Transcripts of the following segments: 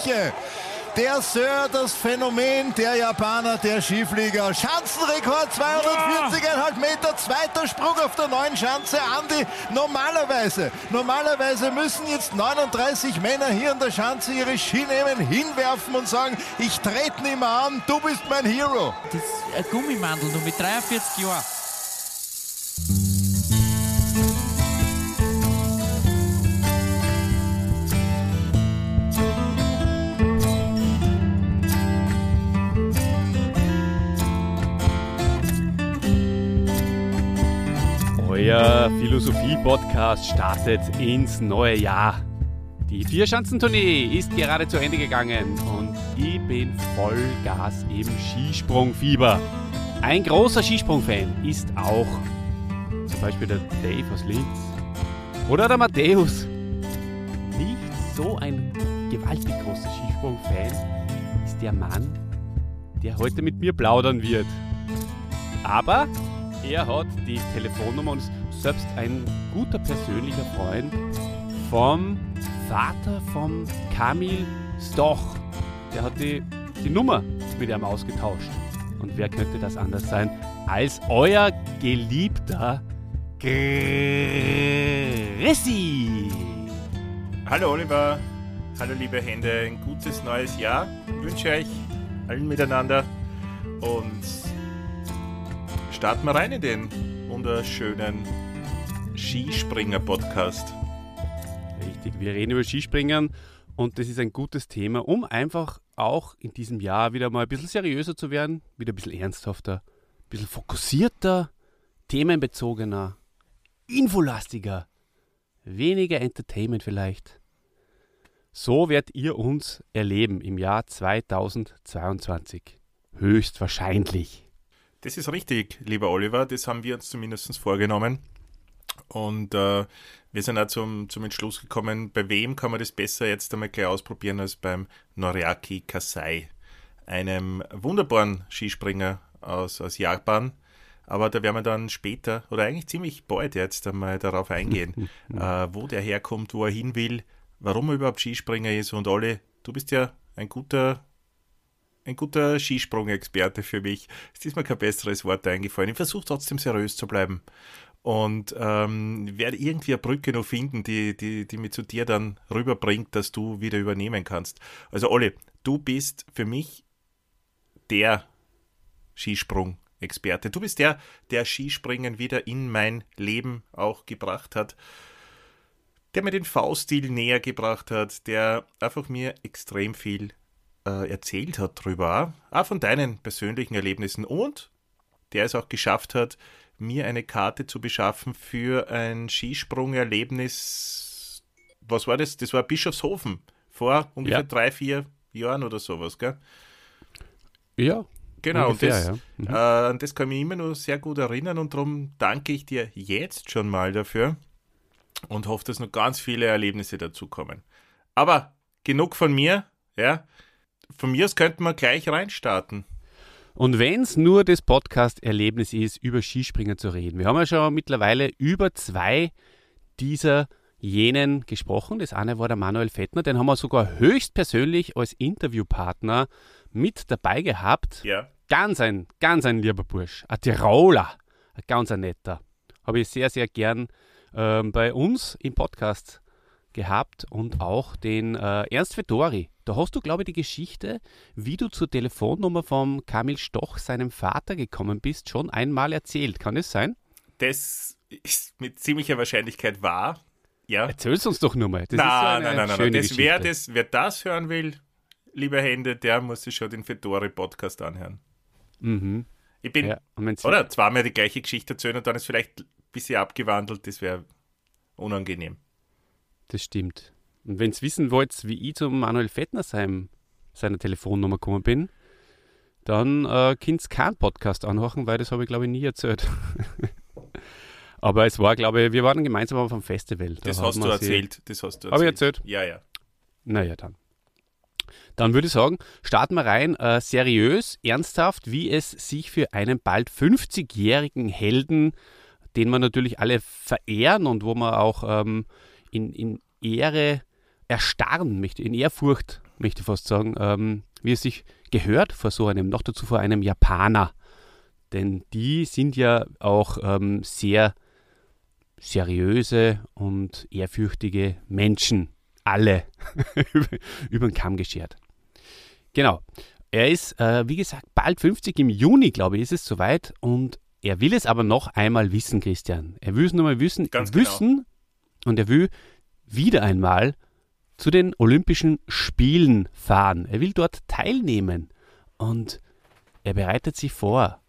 Unglaubliche. Der Sir, das Phänomen, der Japaner, der Skiflieger. Schanzenrekord 240,5 Meter, zweiter Sprung auf der neuen Schanze. Andi, normalerweise, normalerweise müssen jetzt 39 Männer hier an der Schanze ihre Ski nehmen, hinwerfen und sagen, ich trete nicht mehr an, du bist mein Hero. Das ist ein Gummimandel, nur mit 43 Jahren. Euer Philosophie-Podcast startet ins neue Jahr. Die Vierschanzentournee ist gerade zu Ende gegangen und ich bin Vollgas im Skisprungfieber. Ein großer Skisprung-Fan ist auch zum Beispiel der Dave aus Linz oder der Matthäus. Nicht so ein gewaltig großer Skisprung-Fan ist der Mann, der heute mit mir plaudern wird. Aber er hat die Telefonnummer und selbst ein guter persönlicher Freund vom Vater von Kamil Stoch. Der hat die, die Nummer mit ihm ausgetauscht. Und wer könnte das anders sein als euer geliebter Chrissy? Hallo Oliver, hallo liebe Hände, ein gutes neues Jahr wünsche euch allen miteinander und starten wir rein in den wunderschönen Skispringer-Podcast. Richtig, wir reden über Skispringen und das ist ein gutes Thema, um einfach auch in diesem Jahr wieder mal ein bisschen seriöser zu werden, wieder ein bisschen ernsthafter, ein bisschen fokussierter, themenbezogener, infolastiger, weniger Entertainment vielleicht. So werdet ihr uns erleben im Jahr 2022. Höchstwahrscheinlich. Das ist richtig, lieber Oliver, das haben wir uns zumindest vorgenommen. Und äh, wir sind auch zum, zum Entschluss gekommen, bei wem kann man das besser jetzt einmal gleich ausprobieren als beim Noriaki Kasai, einem wunderbaren Skispringer aus, aus Japan. Aber da werden wir dann später oder eigentlich ziemlich bald jetzt einmal darauf eingehen, äh, wo der herkommt, wo er hin will, warum er überhaupt Skispringer ist. Und alle, du bist ja ein guter ein guter Skisprung-Experte für mich. Es ist mir kein besseres Wort eingefallen. Ich versuche trotzdem seriös zu bleiben und ähm, werde irgendwie eine Brücke noch finden, die, die, die mich zu dir dann rüberbringt, dass du wieder übernehmen kannst. Also Olli, du bist für mich der Skisprung-Experte. Du bist der, der Skispringen wieder in mein Leben auch gebracht hat, der mir den V-Stil näher gebracht hat, der einfach mir extrem viel äh, erzählt hat drüber, auch von deinen persönlichen Erlebnissen und der es auch geschafft hat, mir eine Karte zu beschaffen für ein Skisprung-Erlebnis. Was war das? Das war Bischofshofen vor ungefähr ja. drei, vier Jahren oder sowas, gell? Ja. Genau, ungefähr, und das, ja. mhm. äh, das kann ich mich immer nur sehr gut erinnern und darum danke ich dir jetzt schon mal dafür und hoffe, dass noch ganz viele Erlebnisse dazukommen. Aber genug von mir, ja. Von mir aus könnten wir gleich reinstarten. Und wenn es nur das Podcast-Erlebnis ist, über Skispringen zu reden. Wir haben ja schon mittlerweile über zwei dieser jenen gesprochen. Das eine war der Manuel Fettner, den haben wir sogar höchstpersönlich als Interviewpartner mit dabei gehabt. Ja. Ganz ein, ganz ein lieber Bursch. Ein Tiroler. Ein ganz ein netter. Habe ich sehr, sehr gern ähm, bei uns im Podcast gehabt und auch den äh, Ernst Fedori. Da hast du, glaube ich, die Geschichte, wie du zur Telefonnummer von Kamil Stoch, seinem Vater, gekommen bist, schon einmal erzählt. Kann es sein? Das ist mit ziemlicher Wahrscheinlichkeit wahr. Ja. Erzähl's uns doch nur mal. Das nein, so nein, nein, nein, das, wer, das, wer das hören will, liebe Hände, der muss sich schon den Fedori-Podcast anhören. Mhm. Ich bin, ja, oder zweimal die gleiche Geschichte erzählen und dann ist vielleicht ein bisschen abgewandelt, das wäre unangenehm. Das stimmt. Und wenn ihr wissen wollt, wie ich zum Manuel Fettner seinem, seiner Telefonnummer gekommen bin, dann äh, könnt ihr keinen Podcast anhören, weil das habe ich, glaube ich, nie erzählt. Aber es war, glaube ich, wir waren gemeinsam auf einem Festival. Da das hast du erzählt. Das hast du erzählt. Habe ich erzählt? Ja, ja. Naja, dann. Dann würde ich sagen, starten wir rein äh, seriös, ernsthaft, wie es sich für einen bald 50-jährigen Helden, den wir natürlich alle verehren und wo man auch ähm, in, in Ehre erstarren möchte, in Ehrfurcht möchte ich fast sagen, ähm, wie es sich gehört vor so einem, noch dazu vor einem Japaner. Denn die sind ja auch ähm, sehr seriöse und ehrfürchtige Menschen. Alle über den Kamm geschert. Genau. Er ist, äh, wie gesagt, bald 50 im Juni, glaube ich, ist es soweit. Und er will es aber noch einmal wissen, Christian. Er will es noch mal wissen, Ganz genau. wissen und er will wieder einmal zu den Olympischen Spielen fahren. Er will dort teilnehmen und er bereitet sich vor.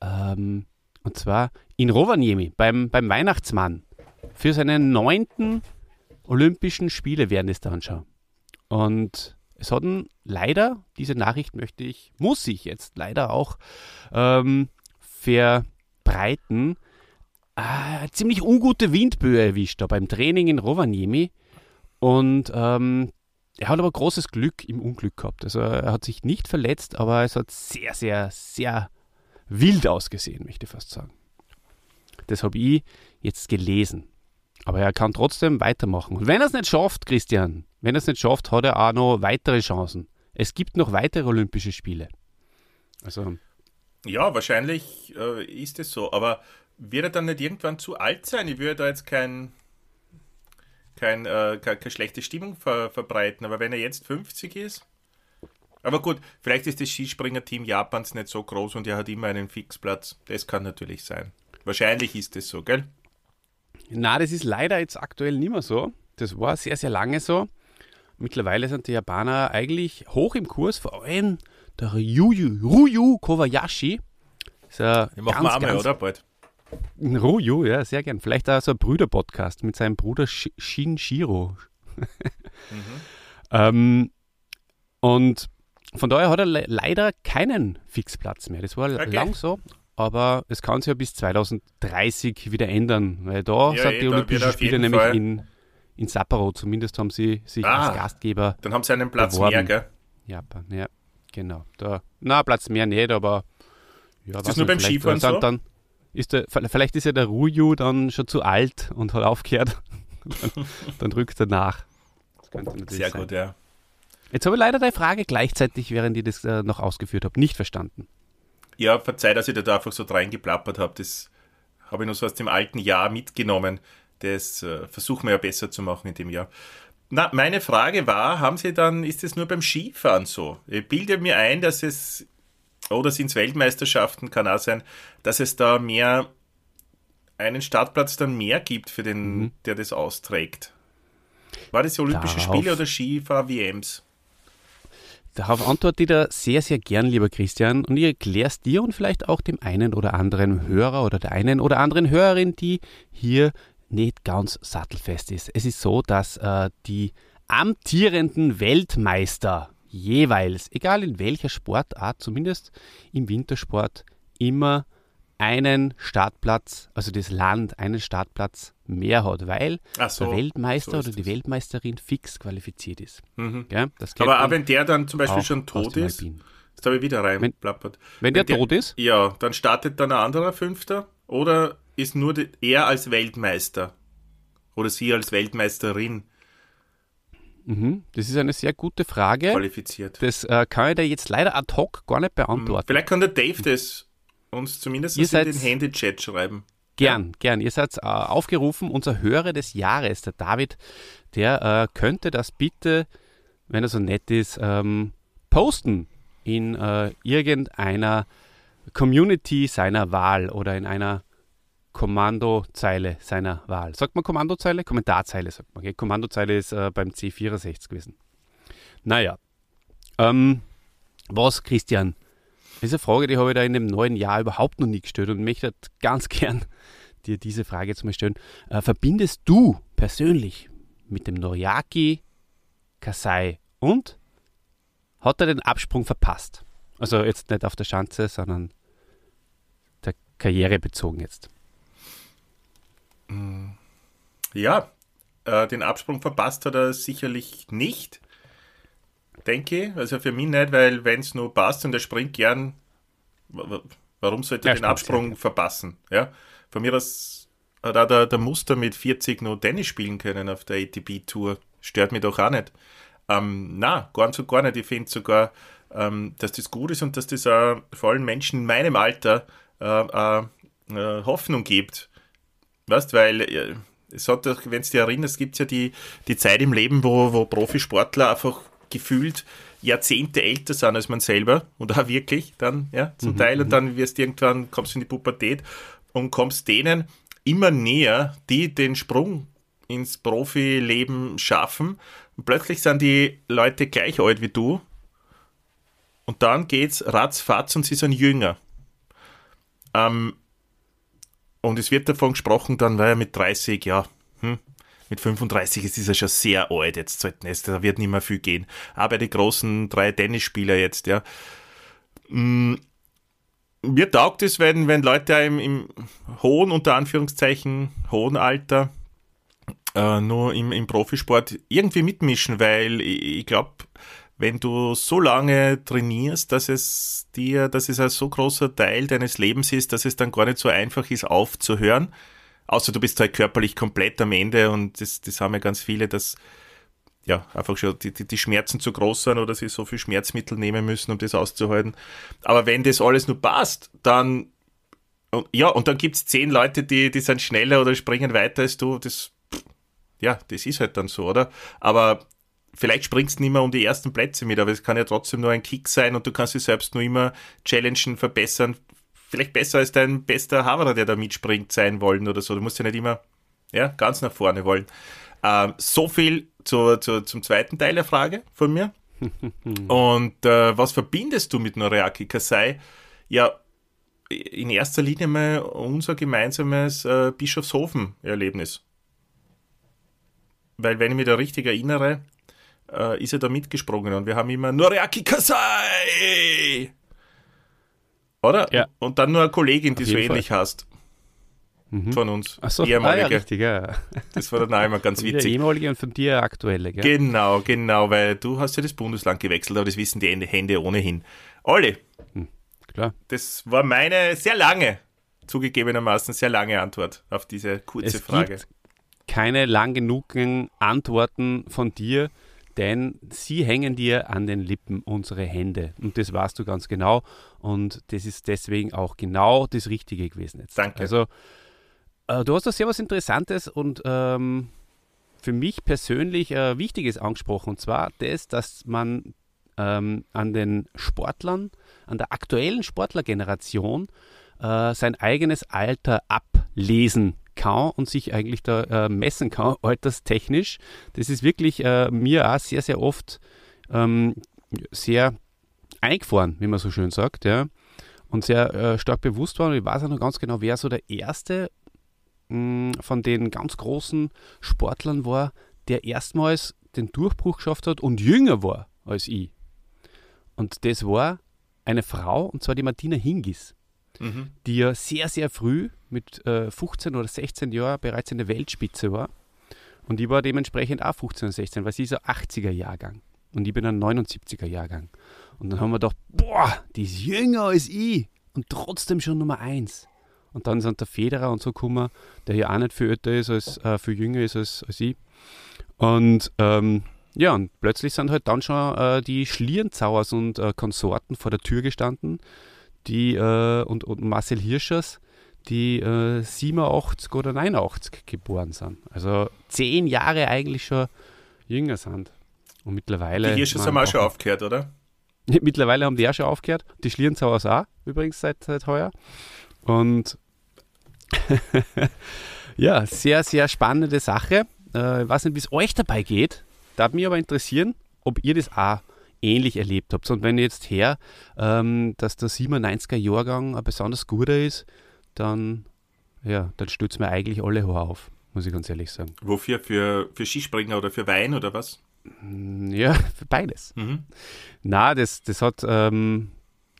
Ähm, und zwar in Rovaniemi beim, beim Weihnachtsmann. Für seine neunten Olympischen Spiele werden es dann schon. Und es hat ihn leider, diese Nachricht möchte ich, muss ich jetzt leider auch ähm, verbreiten, äh, ziemlich ungute Windböe erwischt da beim Training in Rovaniemi. Und ähm, er hat aber großes Glück im Unglück gehabt. Also er hat sich nicht verletzt, aber es hat sehr, sehr, sehr wild ausgesehen, möchte ich fast sagen. Das habe ich jetzt gelesen. Aber er kann trotzdem weitermachen. Und wenn er es nicht schafft, Christian, wenn er es nicht schafft, hat er auch noch weitere Chancen. Es gibt noch weitere Olympische Spiele. Also, Ja, wahrscheinlich äh, ist es so. Aber wird er dann nicht irgendwann zu alt sein? Ich würde da jetzt kein, kein, äh, keine, schlechte Stimmung ver, verbreiten. Aber wenn er jetzt 50 ist. Aber gut, vielleicht ist das Skispringerteam Japans nicht so groß und er hat immer einen Fixplatz. Das kann natürlich sein. Wahrscheinlich ist es so, gell? na, das ist leider jetzt aktuell nicht mehr so. Das war sehr, sehr lange so. Mittlerweile sind die Japaner eigentlich hoch im Kurs, vor allem der Ryu, Ryu Kobayashi. Ist ein Den machen wir auch mal, oder? Bald. Ryu, ja, sehr gern. Vielleicht auch so ein Brüder-Podcast mit seinem Bruder Sh- Shinshiro. ähm, und von daher hat er le leider keinen Fixplatz mehr. Das war Okay. lang so, aber es kann sich ja bis 2030 wieder ändern, weil da Ja, sind die Olympischen Spiele nämlich Fall- in, in Sapporo. Zumindest haben sie sich Ah. als Gastgeber Dann haben sie einen Platz Beworben. mehr, gell? Japan, ja, genau. Da, na, Platz mehr nicht, aber ja, das weiß nur beim Skifahren so? Dann ist der, vielleicht ist ja der Ruju dann schon zu alt und hat aufgehört. dann, dann rückt er nach. Das könnte natürlich Sehr sein. gut, ja. Jetzt habe ich leider deine Frage gleichzeitig, während ich das äh, noch ausgeführt habe, nicht verstanden. Ja, verzeih, dass ich da einfach so reingeplappert habe. Das habe ich noch so aus dem alten Jahr mitgenommen. Das äh, versuchen wir ja besser zu machen in dem Jahr. Na, meine Frage war, haben Sie dann, ist es nur beim Skifahren so? Ich bilde mir ein, dass es, oder sind es Weltmeisterschaften, kann auch sein, dass es da mehr, einen Startplatz dann mehr gibt für den, der das austrägt. War das Olympische Darauf- Spiele oder Skifahr-WMs? Darauf antworte ich da sehr, sehr gern, lieber Christian, und ich erkläre es dir und vielleicht auch dem einen oder anderen Hörer oder der einen oder anderen Hörerin, die hier nicht ganz sattelfest ist. Es ist so, dass äh, die amtierenden Weltmeister jeweils, egal in welcher Sportart, zumindest im Wintersport, immer einen Startplatz, also das Land einen Startplatz mehr hat, weil so, der Weltmeister so oder die. Weltmeisterin fix qualifiziert ist. Mhm. Kennt Aber auch wenn der dann zum Beispiel schon tot ist, jetzt habe ich wieder reinplappert. Wenn der tot ist, Ja, dann startet dann ein anderer Fünfter oder ist nur die- er als Weltmeister oder sie als Weltmeisterin das ist eine sehr gute Frage. qualifiziert? Das äh, kann ich dir jetzt leider ad hoc gar nicht beantworten. Vielleicht kann der Dave das uns zumindest in den Handy-Chat schreiben. Gern, gern. Ihr seid äh, aufgerufen. Unser Hörer des Jahres, der David, der äh, könnte das bitte, wenn er so nett ist, ähm, posten in äh, irgendeiner Community seiner Wahl oder in einer Kommandozeile seiner Wahl. Sagt man Kommandozeile? Kommentarzeile sagt man. Gell? Kommandozeile ist äh, beim C64 gewesen. Naja. Ähm, was, Christian? Diese Frage, die habe ich da in dem neuen Jahr überhaupt noch nie gestellt und möchte ganz gern dir diese Frage jetzt mal stellen. Äh, verbindest du persönlich mit dem Noriaki Kasai und hat er den Absprung verpasst? Also jetzt nicht auf der Schanze, sondern der Karriere bezogen jetzt. Ja, äh, den Absprung verpasst hat er sicherlich nicht, denke ich. Also für mich nicht, weil wenn es nur passt und er springt gern, wa- wa- warum sollte er den Absprung sehr verpassen? Ja, von mir aus hat auch der, der Muster mit 40 nur Tennis spielen können auf der ATP-Tour. Stört mich doch auch nicht. Ähm, na, ganz und gar nicht. Ich finde sogar, ähm, dass das gut ist und dass das äh, vor allem Menschen in meinem Alter äh, äh, äh Hoffnung gibt. Weißt, weil es hat, wenn du dich erinnerst, gibt es ja die, die Zeit im Leben, wo, wo Profisportler einfach gefühlt Jahrzehnte älter sind als man selber und auch wirklich dann, ja, zum mhm, Teil und mhm. dann wirst du irgendwann, kommst du in die Pubertät und kommst denen immer näher, die den Sprung ins Profileben schaffen und plötzlich sind die Leute gleich alt wie du und dann geht's ratzfatz und sie sind jünger. Ähm, und es wird davon gesprochen, dann war er mit 30, ja, hm, mit 35 ist er schon sehr alt jetzt, da wird nicht mehr viel gehen. Aber den großen drei Tennisspieler jetzt, ja. Hm, mir taugt es, wenn, wenn Leute im, im hohen, unter Anführungszeichen, hohen Alter äh, nur im, im Profisport irgendwie mitmischen, weil ich, ich glaube, wenn du so lange trainierst, dass es dir, dass es ein so großer Teil deines Lebens ist, dass es dann gar nicht so einfach ist, aufzuhören. Außer du bist halt körperlich komplett am Ende und das, das haben ja ganz viele, dass ja, einfach schon die, die, Schmerzen zu groß sind oder sie so viel Schmerzmittel nehmen müssen, um das auszuhalten. Aber wenn das alles nur passt, dann ja, und dann gibt es zehn Leute, die, die sind schneller oder springen weiter als du. Das, ja, das ist halt dann so, oder? Aber vielleicht springst du nicht mehr um die ersten Plätze mit, aber es kann ja trotzdem nur ein Kick sein und du kannst dich selbst nur immer challengen, verbessern. Vielleicht besser als dein bester Haverer, der da mitspringt, sein wollen oder so. Du musst ja nicht immer ja, ganz nach vorne wollen. Ähm, so viel zu, zu, zum zweiten Teil der Frage von mir. und äh, was verbindest du mit Noriaki Kasai? Ja, in erster Linie mal unser gemeinsames äh, Bischofshofen-Erlebnis. Weil, wenn ich mich da richtig erinnere, äh, ist er da mitgesprungen und wir haben immer Noriaki Kasai! Oder? Ja. Und dann nur eine Kollegin, die so ähnlich Fall. heißt. Mhm. Von uns. Ach so, ehemalige. Ah, ja, richtig, ja. Das war dann auch immer ganz witzig. Der ehemalige und von dir aktuelle, gell? Genau, genau, weil du hast ja das Bundesland gewechselt, aber das wissen die Hände ohnehin. Olli, hm, klar. Das war meine sehr lange, zugegebenermaßen sehr lange Antwort auf diese kurze es Frage. Gibt keine lang genugen Antworten von dir, denn sie hängen dir an den Lippen, unsere Hände. Und das weißt du ganz genau. Und das ist deswegen auch genau das Richtige gewesen jetzt. Danke. Also, äh, du hast da sehr was Interessantes und ähm, für mich persönlich äh, Wichtiges angesprochen. Und zwar das, dass man ähm, an den Sportlern, an der aktuellen Sportlergeneration äh, sein eigenes Alter ablesen kann und sich eigentlich da äh, messen kann, alterstechnisch. Das ist wirklich äh, mir auch sehr, sehr oft ähm, sehr eingefahren, wie man so schön sagt, ja. Und sehr äh, stark bewusst war. Und ich weiß auch noch ganz genau, wer so der erste mh, mm, von den ganz großen Sportlern war, der erstmals den Durchbruch geschafft hat und jünger war als ich. Und das war eine Frau, und zwar die Martina Hingis mhm. die ja sehr, sehr früh mit äh, 15 oder 16 Jahren bereits in der Weltspitze war. Und ich war dementsprechend auch 15 oder 16, weil sie ist ein 80er Jahrgang und ich bin ein 79er Jahrgang. Und dann haben wir gedacht, boah, die ist jünger als ich und trotzdem schon Nummer 1. Und dann sind der Federer und so gekommen, der ja auch nicht viel älter ist, als äh, viel jünger ist als, als ich. Und ähm, ja, und plötzlich sind halt dann schon äh, die Schlierenzauers und äh, Konsorten vor der Tür gestanden die, äh, und, und Marcel Hirschers, die äh, 87 oder 89 geboren sind. Also zehn Jahre eigentlich schon jünger sind. Und mittlerweile. Die Hirschers haben auch schon aufgehört, oder? Mittlerweile haben die auch schon aufgehört. Die Schlierenzauers auch, übrigens seit, seit heuer. Und ja, sehr, sehr spannende Sache. Äh, ich weiß nicht, wie es euch dabei geht. Darf mich aber interessieren, ob ihr das auch ähnlich erlebt habt. Und wenn ihr jetzt her, ähm, dass der 97er Jahrgang ein besonders guter ist, dann, ja, dann stützt mir eigentlich alle Haare auf, muss ich ganz ehrlich sagen. Wofür? Für, für Skispringer oder für Wein oder was? Mm, ja, für beides. Mhm. Na, das, das hat, ähm,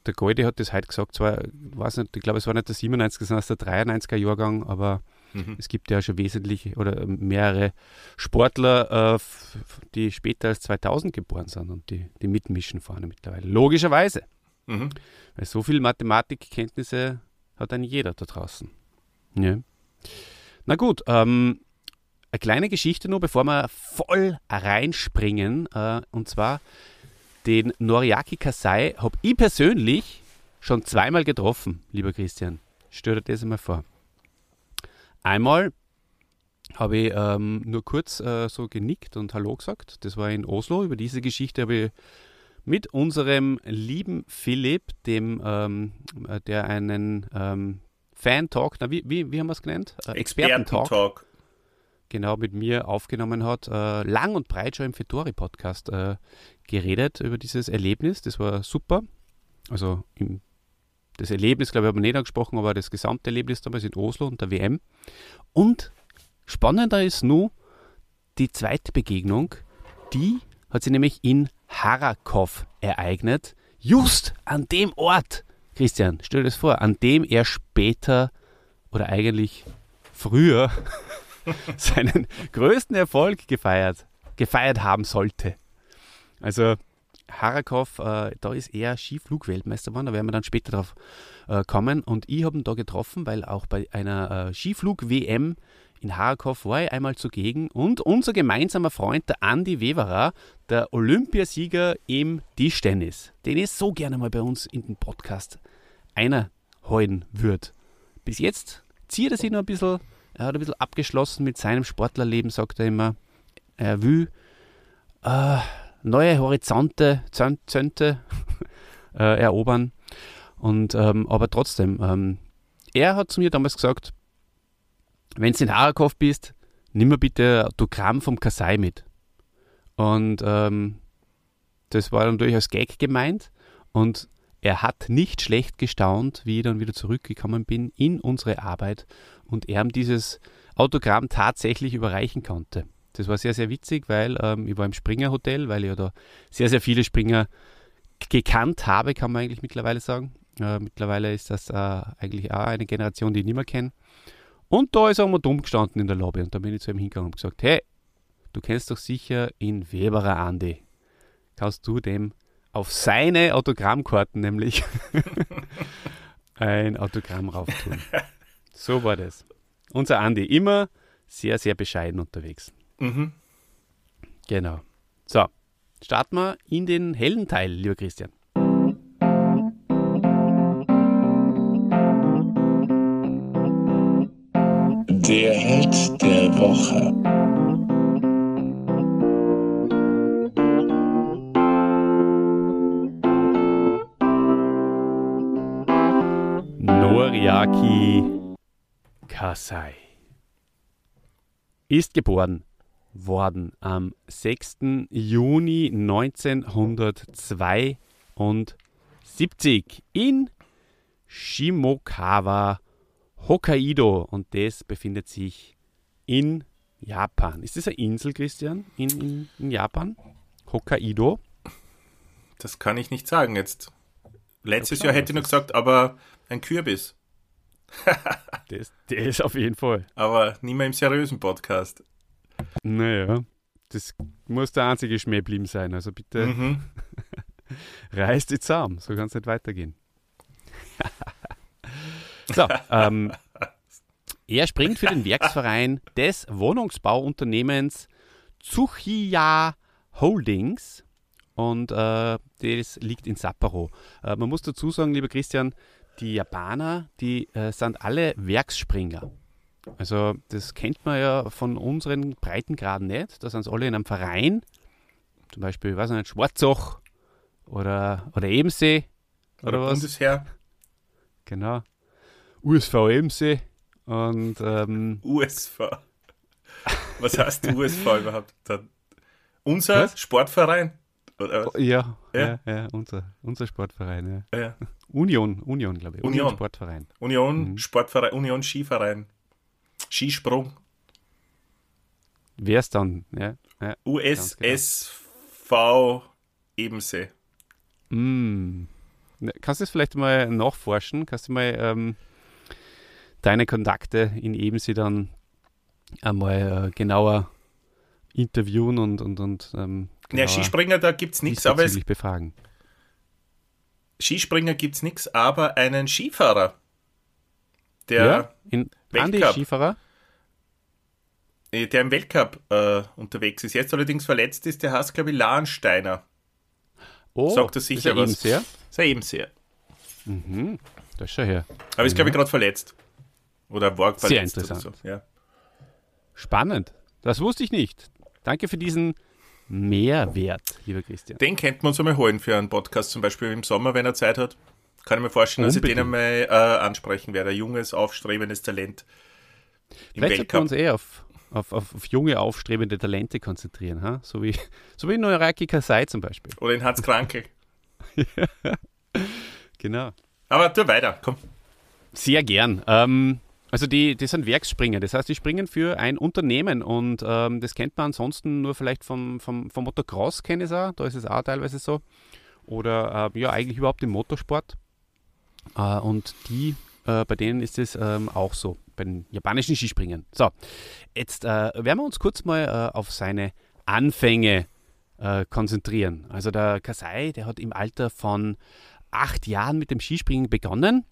der Goldi hat das heute gesagt, zwar, weiß nicht, ich glaube, es war nicht der 97er, sondern der 93er Jahrgang, aber Mhm. Es gibt ja schon wesentlich oder mehrere Sportler, äh, die später als 2000 geboren sind und die, die mitmischen vorne mittlerweile. Logischerweise. Mhm. Weil so viel Mathematikkenntnisse hat dann jeder da draußen. Ja. Na gut, ähm, eine kleine Geschichte nur, bevor wir voll reinspringen. Äh, und zwar den Noriaki Kasai habe ich persönlich schon zweimal getroffen, lieber Christian. Stell dir das einmal vor. Einmal habe ich ähm, nur kurz äh, so genickt und Hallo gesagt. Das war in Oslo. Über diese Geschichte habe ich mit unserem lieben Philipp, dem, ähm, äh, der einen ähm, Fan-Talk, wie, wie, wie haben wir es genannt? Äh, Experten-Talk. Experten genau, mit mir aufgenommen hat. Äh, lang und breit schon im Fetori-Podcast äh, geredet über dieses Erlebnis. Das war super. Also im, das Erlebnis, glaube ich, haben wir nicht angesprochen, aber das gesamte Erlebnis damals in Oslo und der WM. Und spannender ist nur die zweite Begegnung, die hat sich nämlich in Harakov ereignet. Just an dem Ort, Christian, stell dir das vor, an dem er später oder eigentlich früher seinen größten Erfolg gefeiert, gefeiert haben sollte. Also Harakov, äh, da ist er Skiflugweltmeister geworden, da werden wir dann später drauf äh, kommen. Und ich habe ihn da getroffen, weil auch bei einer äh, Skiflug-WM in Harakov war ich einmal zugegen und unser gemeinsamer Freund, der Andi Weverer, der Olympiasieger im Tischtennis, den ich so gerne mal bei uns in den Podcast einerholen würde. Bis jetzt zieht er sich noch ein bisschen, er hat ein bisschen abgeschlossen mit seinem Sportlerleben, sagt er immer. Er will äh, neue Horizonte, Zönte äh, erobern. Und, ähm, aber trotzdem, ähm, er hat zu mir damals gesagt, wenn du in Harakov bist, nimm mir bitte ein Autogramm vom Kasai mit. Und ähm, das war dann durchaus Gag gemeint. Und er hat nicht schlecht gestaunt, wie ich dann wieder zurückgekommen bin in unsere Arbeit und er ihm dieses Autogramm tatsächlich überreichen konnte. Das war sehr, sehr witzig, weil ähm, ich war im Springer Hotel, weil ich ja da sehr, sehr viele Springer gekannt habe, kann man eigentlich mittlerweile sagen. Äh, mittlerweile ist das äh, eigentlich auch eine Generation, die ich nicht mehr kenne. Und da ist er mal dumm gestanden in der Lobby und da bin ich zu ihm hingegangen und gesagt, hey, du kennst doch sicher in Weberer Andi. Kannst du dem auf seine Autogrammkarten nämlich ein Autogramm rauf tun. So war das. Unser Andi immer sehr, sehr bescheiden unterwegs. Mhm. Genau. So, starten wir in den hellen Teil, lieber Christian. Der Held der Woche. Noriaki Kasai ist geboren worden am 6. Juni 1972 in Shimokawa, Hokkaido und das befindet sich in Japan. Ist das eine Insel, Christian, in, in, in Japan? Hokkaido? Das kann ich nicht sagen jetzt. Letztes Jahr hätte ich nur gesagt, aber ein Kürbis. das, das auf jeden Fall. Aber nicht mehr im seriösen Podcast. Naja, das muss der einzige Schmäh blieben sein. Also bitte mhm. reißt die zusammen, so kann es nicht weitergehen. so, ähm, er springt für den Werksverein des Wohnungsbauunternehmens Tsuchiya Holdings und äh, das liegt in Sapporo. Äh, man muss dazu sagen, lieber Christian, die Japaner, die äh, sind alle Werksspringer. Also das kennt man ja von unseren Breitengraden nicht. Da sind sie alle in einem Verein, zum Beispiel, weiß ich nicht, Schwarzach oder, oder Ebensee oder, oder was. Bundesheer. Genau. USV Ebensee und ähm, USV. Was heißt USV überhaupt? Unser was? Sportverein? Oder was? Ja, ja, ja, ja unser, unser Sportverein. Ja. ja. Union, Union, glaube ich. Union, Union Sportverein. Union mhm. Sportverein, Union Skiverein. Skisprung. Wer ist dann? Ja, ja, USSV genau. Ebensee. Mm. Ne, kannst du das vielleicht mal nachforschen? Kannst du mal ähm, deine Kontakte in Ebensee dann einmal äh, genauer interviewen und, und, und ähm, ja, Skispringer, da gibt es nichts, aber es, befragen. Skispringer gibt es nichts, aber einen Skifahrer. Der ja, in Weltcup. Andi Skifahrer? äh, der im Weltcup äh, unterwegs ist, jetzt allerdings verletzt ist, der heißt, glaube ich, Lahnsteiner. Oh, Sagt er sicher ist er was. eben sehr? Ist er eben sehr. Das ist schon her. Aber ist, glaube ich, gerade verletzt. Oder war Sehr verletzt interessant. oder so. Ja. Spannend. Das wusste ich nicht. Danke für diesen Mehrwert, lieber Christian. Den könnte man uns einmal holen für einen Podcast, zum Beispiel im Sommer, wenn er Zeit hat. Kann ich mir vorstellen, dass ich den Unbedingt. einmal äh, ansprechen werde. Ein junges, aufstrebendes Talent im Vielleicht sollten wir uns eher auf, auf, auf, auf junge, aufstrebende Talente konzentrieren. Ha? So wie, so wie Neuraki Kasai zum Beispiel. Oder in Hans Krankel. Genau. Aber tu weiter, komm. Sehr gern. Ähm, also die, die sind Werksspringer, das heißt, die springen für ein Unternehmen und ähm, das kennt man ansonsten nur vielleicht vom, vom, vom Motocross, kenne ich es auch, da ist es auch teilweise so. Oder äh, ja, eigentlich überhaupt im Motorsport. Äh, und die, äh, bei denen ist es ähm, auch so, bei den japanischen Skispringern. So, jetzt äh, werden wir uns kurz mal äh, auf seine Anfänge äh, konzentrieren. Also der Kasai, der hat im Alter von acht Jahren mit dem Skispringen begonnen.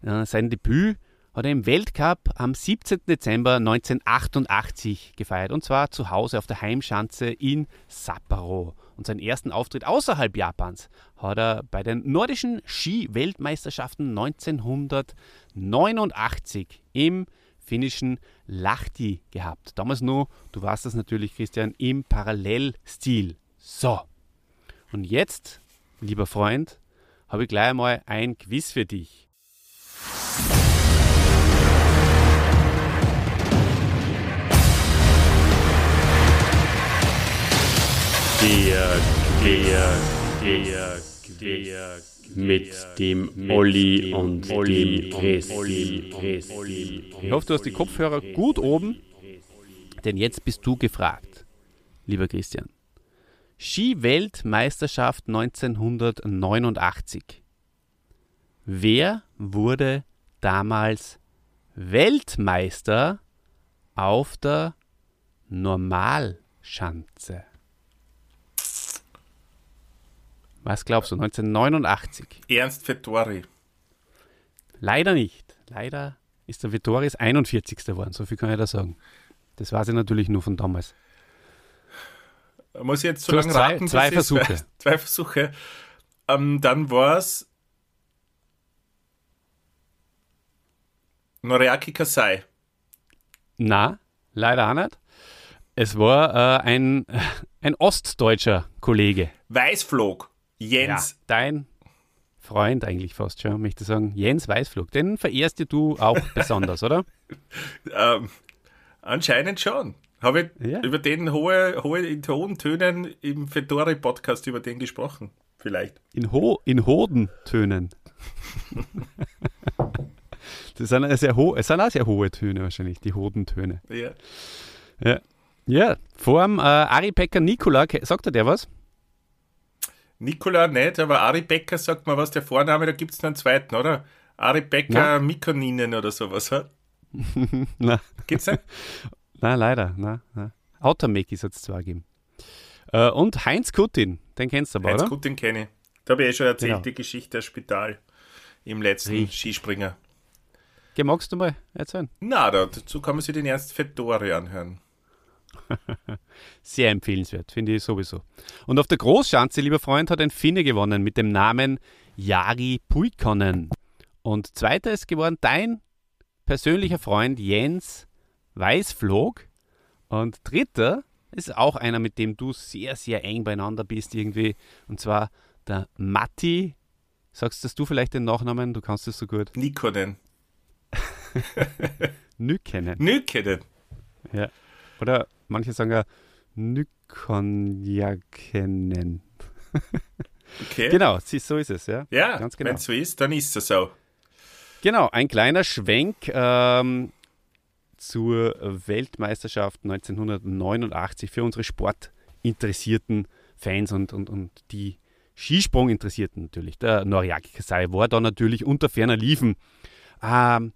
Sein Debüt hat er im Weltcup am 17. Dezember 1988 gefeiert und zwar zu Hause auf der Heimschanze in Sapporo. Und seinen ersten Auftritt außerhalb Japans hat er bei den nordischen Ski-Weltmeisterschaften 1989 im finnischen Lahti gehabt. Damals nur, du weißt das natürlich, Christian, im Parallelstil. So. Und jetzt, lieber Freund, habe ich gleich einmal ein Quiz für dich. Der, der, der, der, mit dem Olli und dem. Ich hoffe, du hast die Kopfhörer gut oben, denn jetzt bist du gefragt, lieber Christian. Ski-Weltmeisterschaft 1989. Wer wurde damals Weltmeister auf der Normalschanze? Was glaubst du? 1989? Ernst Vettori. Leider nicht. Leider ist der Vittoris 41. geworden. So viel kann ich da sagen. Das weiß ich natürlich nur von damals. Muss ich jetzt so lange zwei- raten? zwei Versuche. Zwei, zwei Versuche. Ähm, dann war es Noriaki Kasai. Na, leider auch nicht. Es war äh, ein, ein ostdeutscher Kollege. Weißflog. Jens. Ja, dein Freund eigentlich fast schon, möchte ich sagen. Jens Weißflug. Den verehrst du auch besonders, oder? Ähm, anscheinend schon. Habe ich Ja. über den hohe, hohe, in hohen Tönen im Fedori-Podcast über den gesprochen. Vielleicht. In, Ho in Hodentönen. das sind, sehr ho es sind auch sehr hohe Töne wahrscheinlich, die Hodentöne. Ja. Ja. Ja, vor dem äh, Ari-Pekka Nikola, ke- sagt er der was? Nikola nicht, aber Ari Becker sagt mal was, der Vorname, da gibt es noch einen zweiten, oder? Ari Becker Na. Mikoninen oder sowas. ha? Na, Gibt's nicht? na leider. Na, na. Automekis hat es zwar gegeben. Äh, und Heinz Kutin, den kennst du aber, Heinz oder? gut, den kenne ich. Da habe ich eh schon erzählt, Genau. die Geschichte des Spital im letzten Richtig. Skispringer. Geh, magst du mal erzählen? Na, da, dazu kann man sich den Ernst Fedori anhören. Sehr empfehlenswert, finde ich sowieso. Und auf der Großschanze, lieber Freund, hat ein Finne gewonnen mit dem Namen Jari Puikkonen. Und zweiter ist geworden dein persönlicher Freund Jens Weißflog. Und dritter ist auch einer, mit dem du sehr, sehr eng beieinander bist irgendwie. Und zwar der Matti. Sagst das du vielleicht den Nachnamen? Du kannst es so gut. Nikonen. Nykenen. Nykenen. Ja. Oder manche sagen ja Nykonjakenen. Okay. Genau, so ist es, ja. Ja, ganz genau. wenn es so ist, dann ist es so. Genau, ein kleiner Schwenk ähm, zur Weltmeisterschaft 1989 für unsere sportinteressierten Fans und, und, und die Skisprung-Interessierten natürlich. Der Noriaki Kasai war da natürlich unter ferner Liefen. Ähm,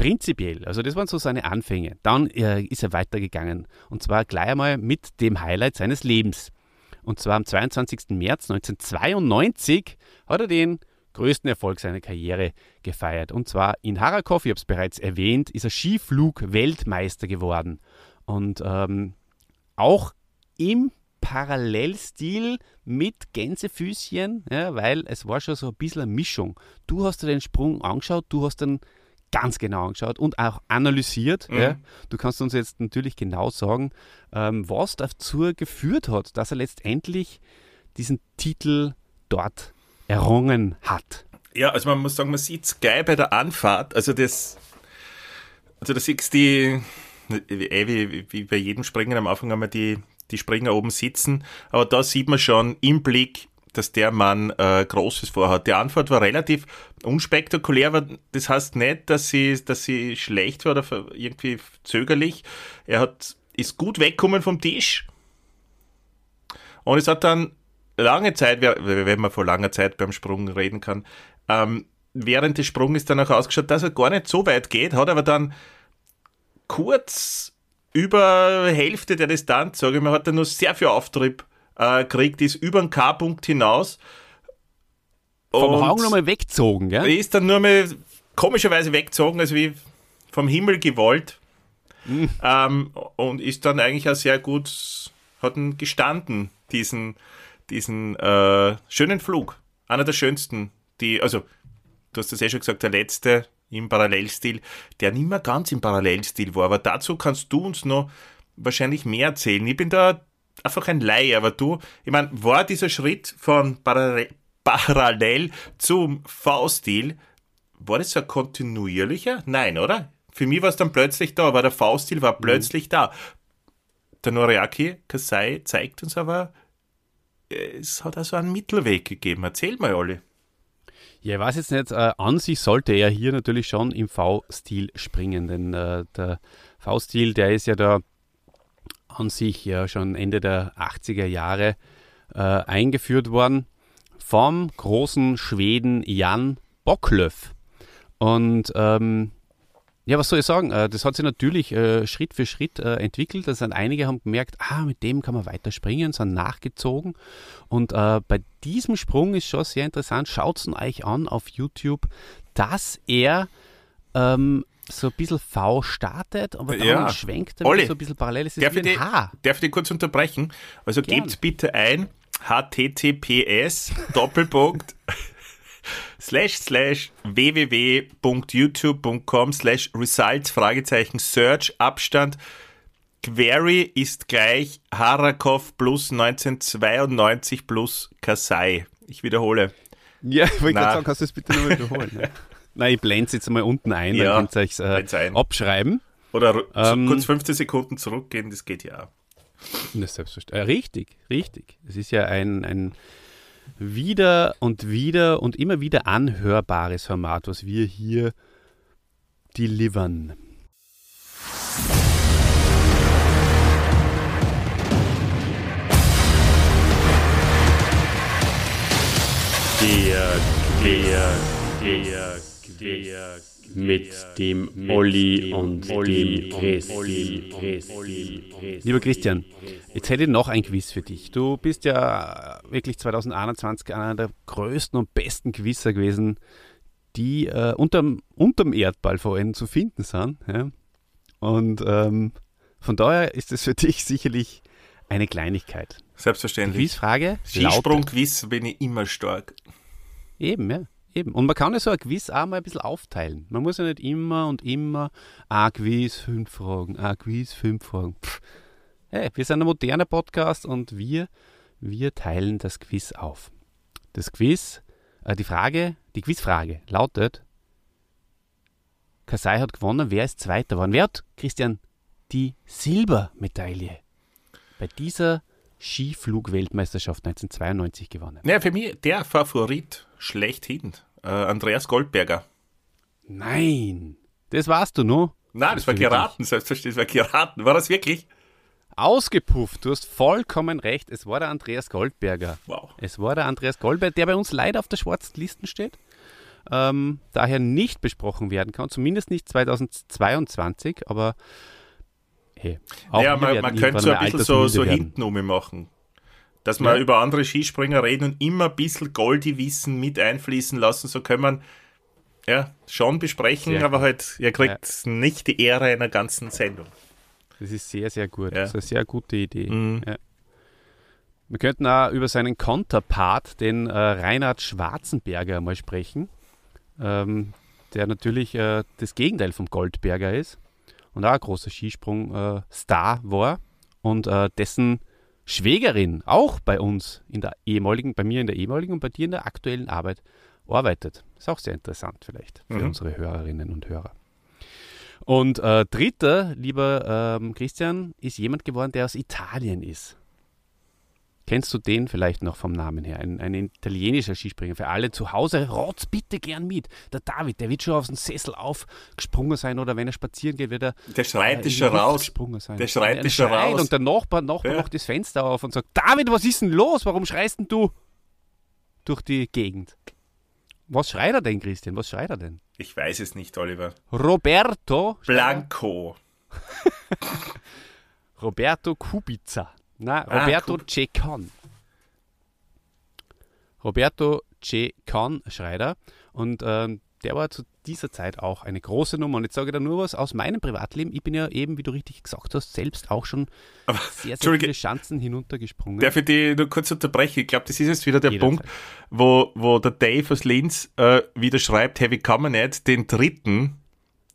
prinzipiell, also das waren so seine Anfänge. Dann äh, ist er weitergegangen und zwar gleich einmal mit dem Highlight seines Lebens. Und zwar am 22. März 1992 hat er den größten Erfolg seiner Karriere gefeiert. Und zwar in Harakov, ich habe es bereits erwähnt, ist er Skiflug-Weltmeister geworden. Und ähm, auch im Parallelstil mit Gänsefüßchen, ja, weil es war schon so ein bisschen eine Mischung. Du hast dir den Sprung angeschaut, du hast den ganz genau angeschaut und auch analysiert. Mhm. Ja. Du kannst uns jetzt natürlich genau sagen, ähm, was dazu geführt hat, dass er letztendlich diesen Titel dort errungen hat. Ja, also man muss sagen, man sieht es geil bei der Anfahrt. Also das, also da siehst du die, eh wie, wie bei jedem Springen am Anfang haben wir die, die Springer oben sitzen, aber da sieht man schon im Blick, dass der Mann äh, Großes vorhat. Die Anfahrt war relativ unspektakulär, aber das heißt nicht, dass sie, dass sie schlecht war oder irgendwie zögerlich. Er hat, ist gut weggekommen vom Tisch. Und es hat dann lange Zeit, wenn man vor langer Zeit beim Sprung reden kann, ähm, während des Sprunges dann auch ausgeschaut, dass er gar nicht so weit geht, hat aber dann kurz über Hälfte der Distanz, sage ich mal, hat er nur sehr viel Auftrieb äh, gekriegt, ist über den K-Punkt hinaus. Vom Und Hang nochmal weggezogen, gell? ist dann nur mal komischerweise weggezogen, also wie vom Himmel gewollt. Ähm, und ist dann eigentlich auch sehr gut, hat ihn gestanden, diesen, diesen äh, schönen Flug. Einer der schönsten, die, also, du hast das eh schon gesagt, der letzte im Parallelstil, der nicht mehr ganz im Parallelstil war, aber dazu kannst du uns noch wahrscheinlich mehr erzählen. Ich bin da einfach ein Laie, aber du, ich meine, war dieser Schritt von Parallel, parallel zum V-Stil, war das so ein kontinuierlicher? Nein, oder? Für mich war es dann plötzlich da, aber der V-Stil war plötzlich da. Der Noriaki Kasai zeigt uns aber, es hat also einen Mittelweg gegeben. Erzähl mal, Olli. Ja, ich weiß jetzt nicht, äh, an sich sollte er hier natürlich schon im V-Stil springen, denn äh, der V-Stil, der ist ja da an sich ja schon Ende der 80er Jahre äh, eingeführt worden vom großen Schweden Jan Bocklöff. Und ähm, ja, was soll ich sagen? Äh, Das hat sich natürlich äh, Schritt für Schritt äh, entwickelt. Das sind einige haben gemerkt, ah, mit dem kann man weiter springen, sind nachgezogen. Und bei diesem Sprung ist schon sehr interessant. Schaut es euch an auf YouTube, dass er ähm, so ein bisschen V startet, aber dann Ja. schwenkt er Olli, so ein bisschen parallel. Es ist Darf wie ich, ein die, H. darf ich dich kurz unterbrechen? Also Gern. gebt bitte ein https Doppelpunkt slash slash www.youtube.com slash results Fragezeichen search Abstand Query ist gleich Harakov plus 1992 plus Kasai. Ich wiederhole. Ja, ich wollte gerade sagen, kannst du das bitte nochmal wiederholen? ne? Nein, ich blende es jetzt mal unten ein, Ja, dann könnt ihr euch äh, abschreiben. Oder Ähm. kurz 15 Sekunden zurückgehen, das geht ja auch. Das ist selbstverständlich. Äh, richtig, richtig. Es ist ja ein, ein wieder und wieder und immer wieder anhörbares Format, was wir hier delivern. Der, der, der, der, mit dem Olli und dem Christi. Lieber Christian, jetzt hätte ich noch ein Quiz für dich. Du bist ja wirklich 2021 einer der größten und besten Quizzer gewesen, die äh, unterm, unterm Erdball vor allem zu finden sind. Ja? Und ähm, von daher ist es für dich sicherlich eine Kleinigkeit. Die Selbstverständlich. Quizfrage Skisprung, lautet- Quiz bin ich immer stark. Eben, ja. Eben. Und man kann ja so ein Quiz auch mal ein bisschen aufteilen. Man muss ja nicht immer und immer, ah, Quiz, fünf Fragen, ah, Quiz, fünf Fragen. Pff. Hey, wir sind ein moderner Podcast und wir, wir teilen das Quiz auf. Das Quiz, äh, die Frage, die Quizfrage lautet, Kasai hat gewonnen, wer ist Zweiter geworden? Wer hat, Christian, die Silbermedaille bei dieser Skiflug-Weltmeisterschaft 1992 gewonnen? Ja, für mich der Favorit schlechthin. Äh, Andreas Goldberger. Nein, das warst du nur. Nein, das war geraten, selbstverständlich, das war geraten. War das wirklich? Ausgepufft, du hast vollkommen recht. Es war der Andreas Goldberger. Wow. Es war der Andreas Goldberger, der bei uns leider auf der schwarzen Liste steht. Ähm, daher nicht besprochen werden kann, zumindest nicht 2022, aber hey, auch ja, man, man könnte so ein bisschen so, so werden. hintenrum machen. Dass wir Ja. über andere Skispringer reden und immer ein bisschen Goldi-Wissen mit einfließen lassen, so können wir ja, schon besprechen, Sehr aber gut. halt, ihr kriegt nicht die Ehre einer ganzen Sendung. Das ist sehr, sehr gut. Ja. Das ist eine sehr gute Idee. Mhm. Ja. Wir könnten auch über seinen Konterpart, den äh, Reinhard Schwarzenberger, mal sprechen, ähm, der natürlich äh, das Gegenteil vom Goldberger ist und auch ein großer Skisprung-Star war und äh, dessen Schwägerin auch bei uns in der ehemaligen, bei mir in der ehemaligen und bei dir in der aktuellen Arbeit arbeitet. Ist auch sehr interessant vielleicht für Mhm. unsere Hörerinnen und Hörer. Und äh, dritter, lieber ähm, Christian, ist jemand geworden, der aus Italien ist. Kennst du den vielleicht noch vom Namen her? Ein, ein italienischer Skispringer. Für alle zu Hause, rotz bitte gern mit. Der David, der wird schon aus dem Sessel aufgesprungen sein oder wenn er spazieren geht, wird er Der schreit äh, schon raus. sein. Der schreit es schon schreit raus. Und der Nachbar, Nachbar Ja. macht das Fenster auf und sagt, David, was ist denn los? Warum schreist denn du durch die Gegend? Was schreit er denn, Christian? Was schreit er denn? Ich weiß es nicht, Oliver. Roberto Blanco. Roberto Kubica. Na, Ah, Roberto Kub- Cecon. Roberto Cecon Schreider. Und ähm, der war zu dieser Zeit auch eine große Nummer. Und jetzt sage ich dir nur was aus meinem Privatleben. Ich bin ja eben, wie du richtig gesagt hast, selbst auch schon sehr, sehr Entschuldige. viele Schanzen hinuntergesprungen. Darf ich dich nur kurz unterbrechen? Ich glaube, das ist jetzt wieder der Jederzeit. Punkt, wo, wo der Dave aus Linz äh, wieder schreibt, man nicht den dritten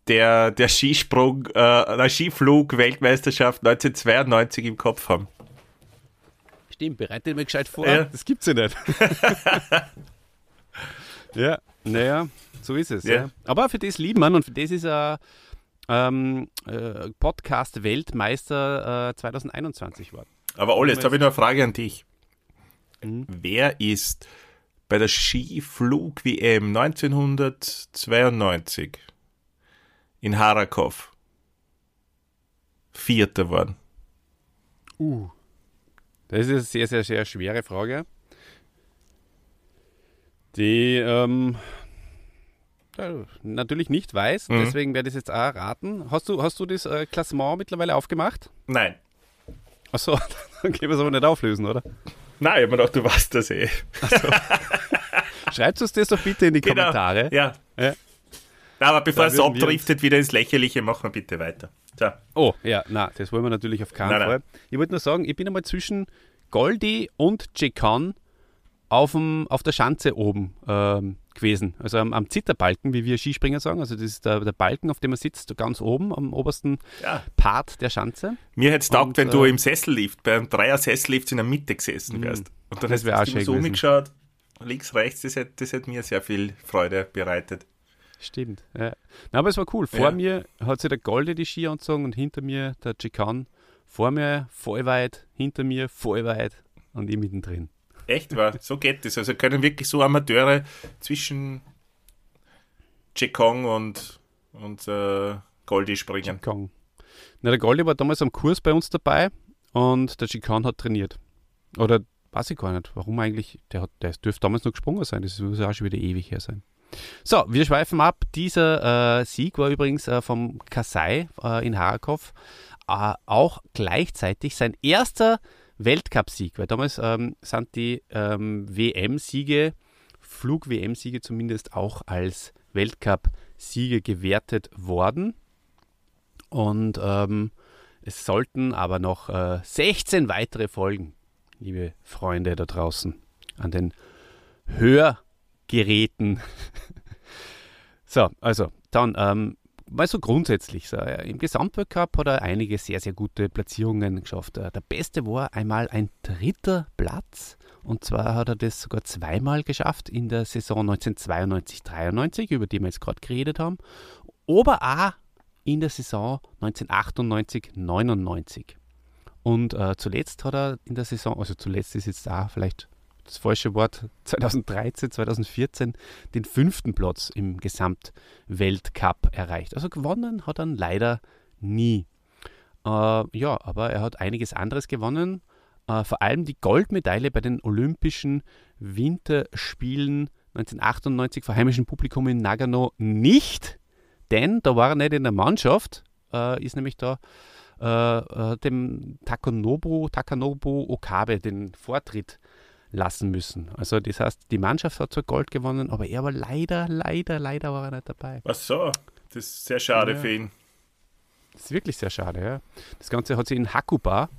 der, der Skisprung, äh, der Skiflug-Weltmeisterschaft 1992 im Kopf haben? Stimmt, bereite mir gescheit vor. Ja. Das gibt's ja nicht. ja, naja, so ist es. Ja. Ja. Aber für das liebt man und für das ist er ähm, äh, Podcast-Weltmeister äh, 2021 geworden. Aber Olli, jetzt habe ich noch eine Frage an dich. Mhm. Wer ist bei der Skiflug-WM 1992 in Harakov Vierter geworden? Das ist eine sehr, sehr, sehr schwere Frage. Die ähm, natürlich nicht weiß, Mhm. deswegen werde ich es jetzt auch raten. Hast du, hast du das äh, Klassement mittlerweile aufgemacht? Nein. Achso, dann können wir es aber nicht auflösen, oder? Nein, ich habe mir gedacht, du weißt das eh. Schreibt uns das doch bitte in die Genau. Kommentare. Ja. Ja. Na, aber bevor es abdriftet wieder ins Lächerliche, machen wir bitte weiter. So. Oh, ja, na, das wollen wir natürlich auf keinen Nein, nein. Fall. Ich wollte nur sagen, ich bin einmal zwischen Goldi und Jekan auf, dem, auf der Schanze oben ähm, gewesen. Also am, am Zitterbalken, wie wir Skispringer sagen. Also das ist der, der Balken, auf dem man sitzt, ganz oben am obersten Ja. Part der Schanze. Mir hätte es taugt, wenn du äh, im Sessellift, bei einem Dreier-Sessellift in der Mitte gesessen wärst. Und dann das auch du so umgeschaut, links, rechts, das hätte, das hätte mir sehr viel Freude bereitet. Stimmt. Ja. Na, aber es war cool. Vor Ja. mir hat sich der Goldi die Ski angezogen und hinter mir der Jekan. Vor mir voll weit, hinter mir voll weit und ich mittendrin. Echt wahr, so geht es. Also können wirklich so Amateure zwischen Chekong und, und äh, Goldi springen. Kong. Na, der Goldi war damals am Kurs bei uns dabei und der Chikan hat trainiert. Oder weiß ich gar nicht, warum eigentlich. Der, hat, der dürfte damals noch gesprungen sein. Das muss ja auch schon wieder ewig her sein. So, wir schweifen ab. Dieser äh, Sieg war übrigens äh, vom Kasai äh, in Harakov äh, auch gleichzeitig sein erster Weltcupsieg, weil damals ähm, sind die ähm, WM-Siege, Flug-WM-Siege zumindest auch als Weltcup-Siege gewertet worden. Und ähm, es sollten aber noch äh, 16 weitere Folgen, liebe Freunde da draußen, an den Hörgeräten. so, also dann ähm, mal so grundsätzlich. So, äh, Im Gesamtweltcup hat er einige sehr, sehr gute Platzierungen geschafft. Äh, Der beste war einmal ein dritter Platz. Und zwar hat er das sogar zweimal geschafft in der Saison 1992-93, über die wir jetzt gerade geredet haben. Aber auch in der Saison 1998-99. Und äh, zuletzt hat er in der Saison, also zuletzt ist jetzt da vielleicht das falsche Wort, 2013, 2014 den fünften Platz im Gesamtweltcup erreicht. Also gewonnen hat er leider nie. Äh, ja, aber er hat einiges anderes gewonnen. Äh, vor allem die Goldmedaille bei den Olympischen Winterspielen 1998 vor heimischem Publikum in Nagano nicht, denn da war er nicht in der Mannschaft, äh, ist nämlich da äh, äh, dem Takanobu, Takanobu Okabe den Vortritt lassen müssen. Also das heißt, die Mannschaft hat zwar Gold gewonnen, aber er war leider, leider, leider war er nicht dabei. Ach so, das ist sehr schade Ja. für ihn. Das ist wirklich sehr schade, ja. Das Ganze hat sich in Hakuba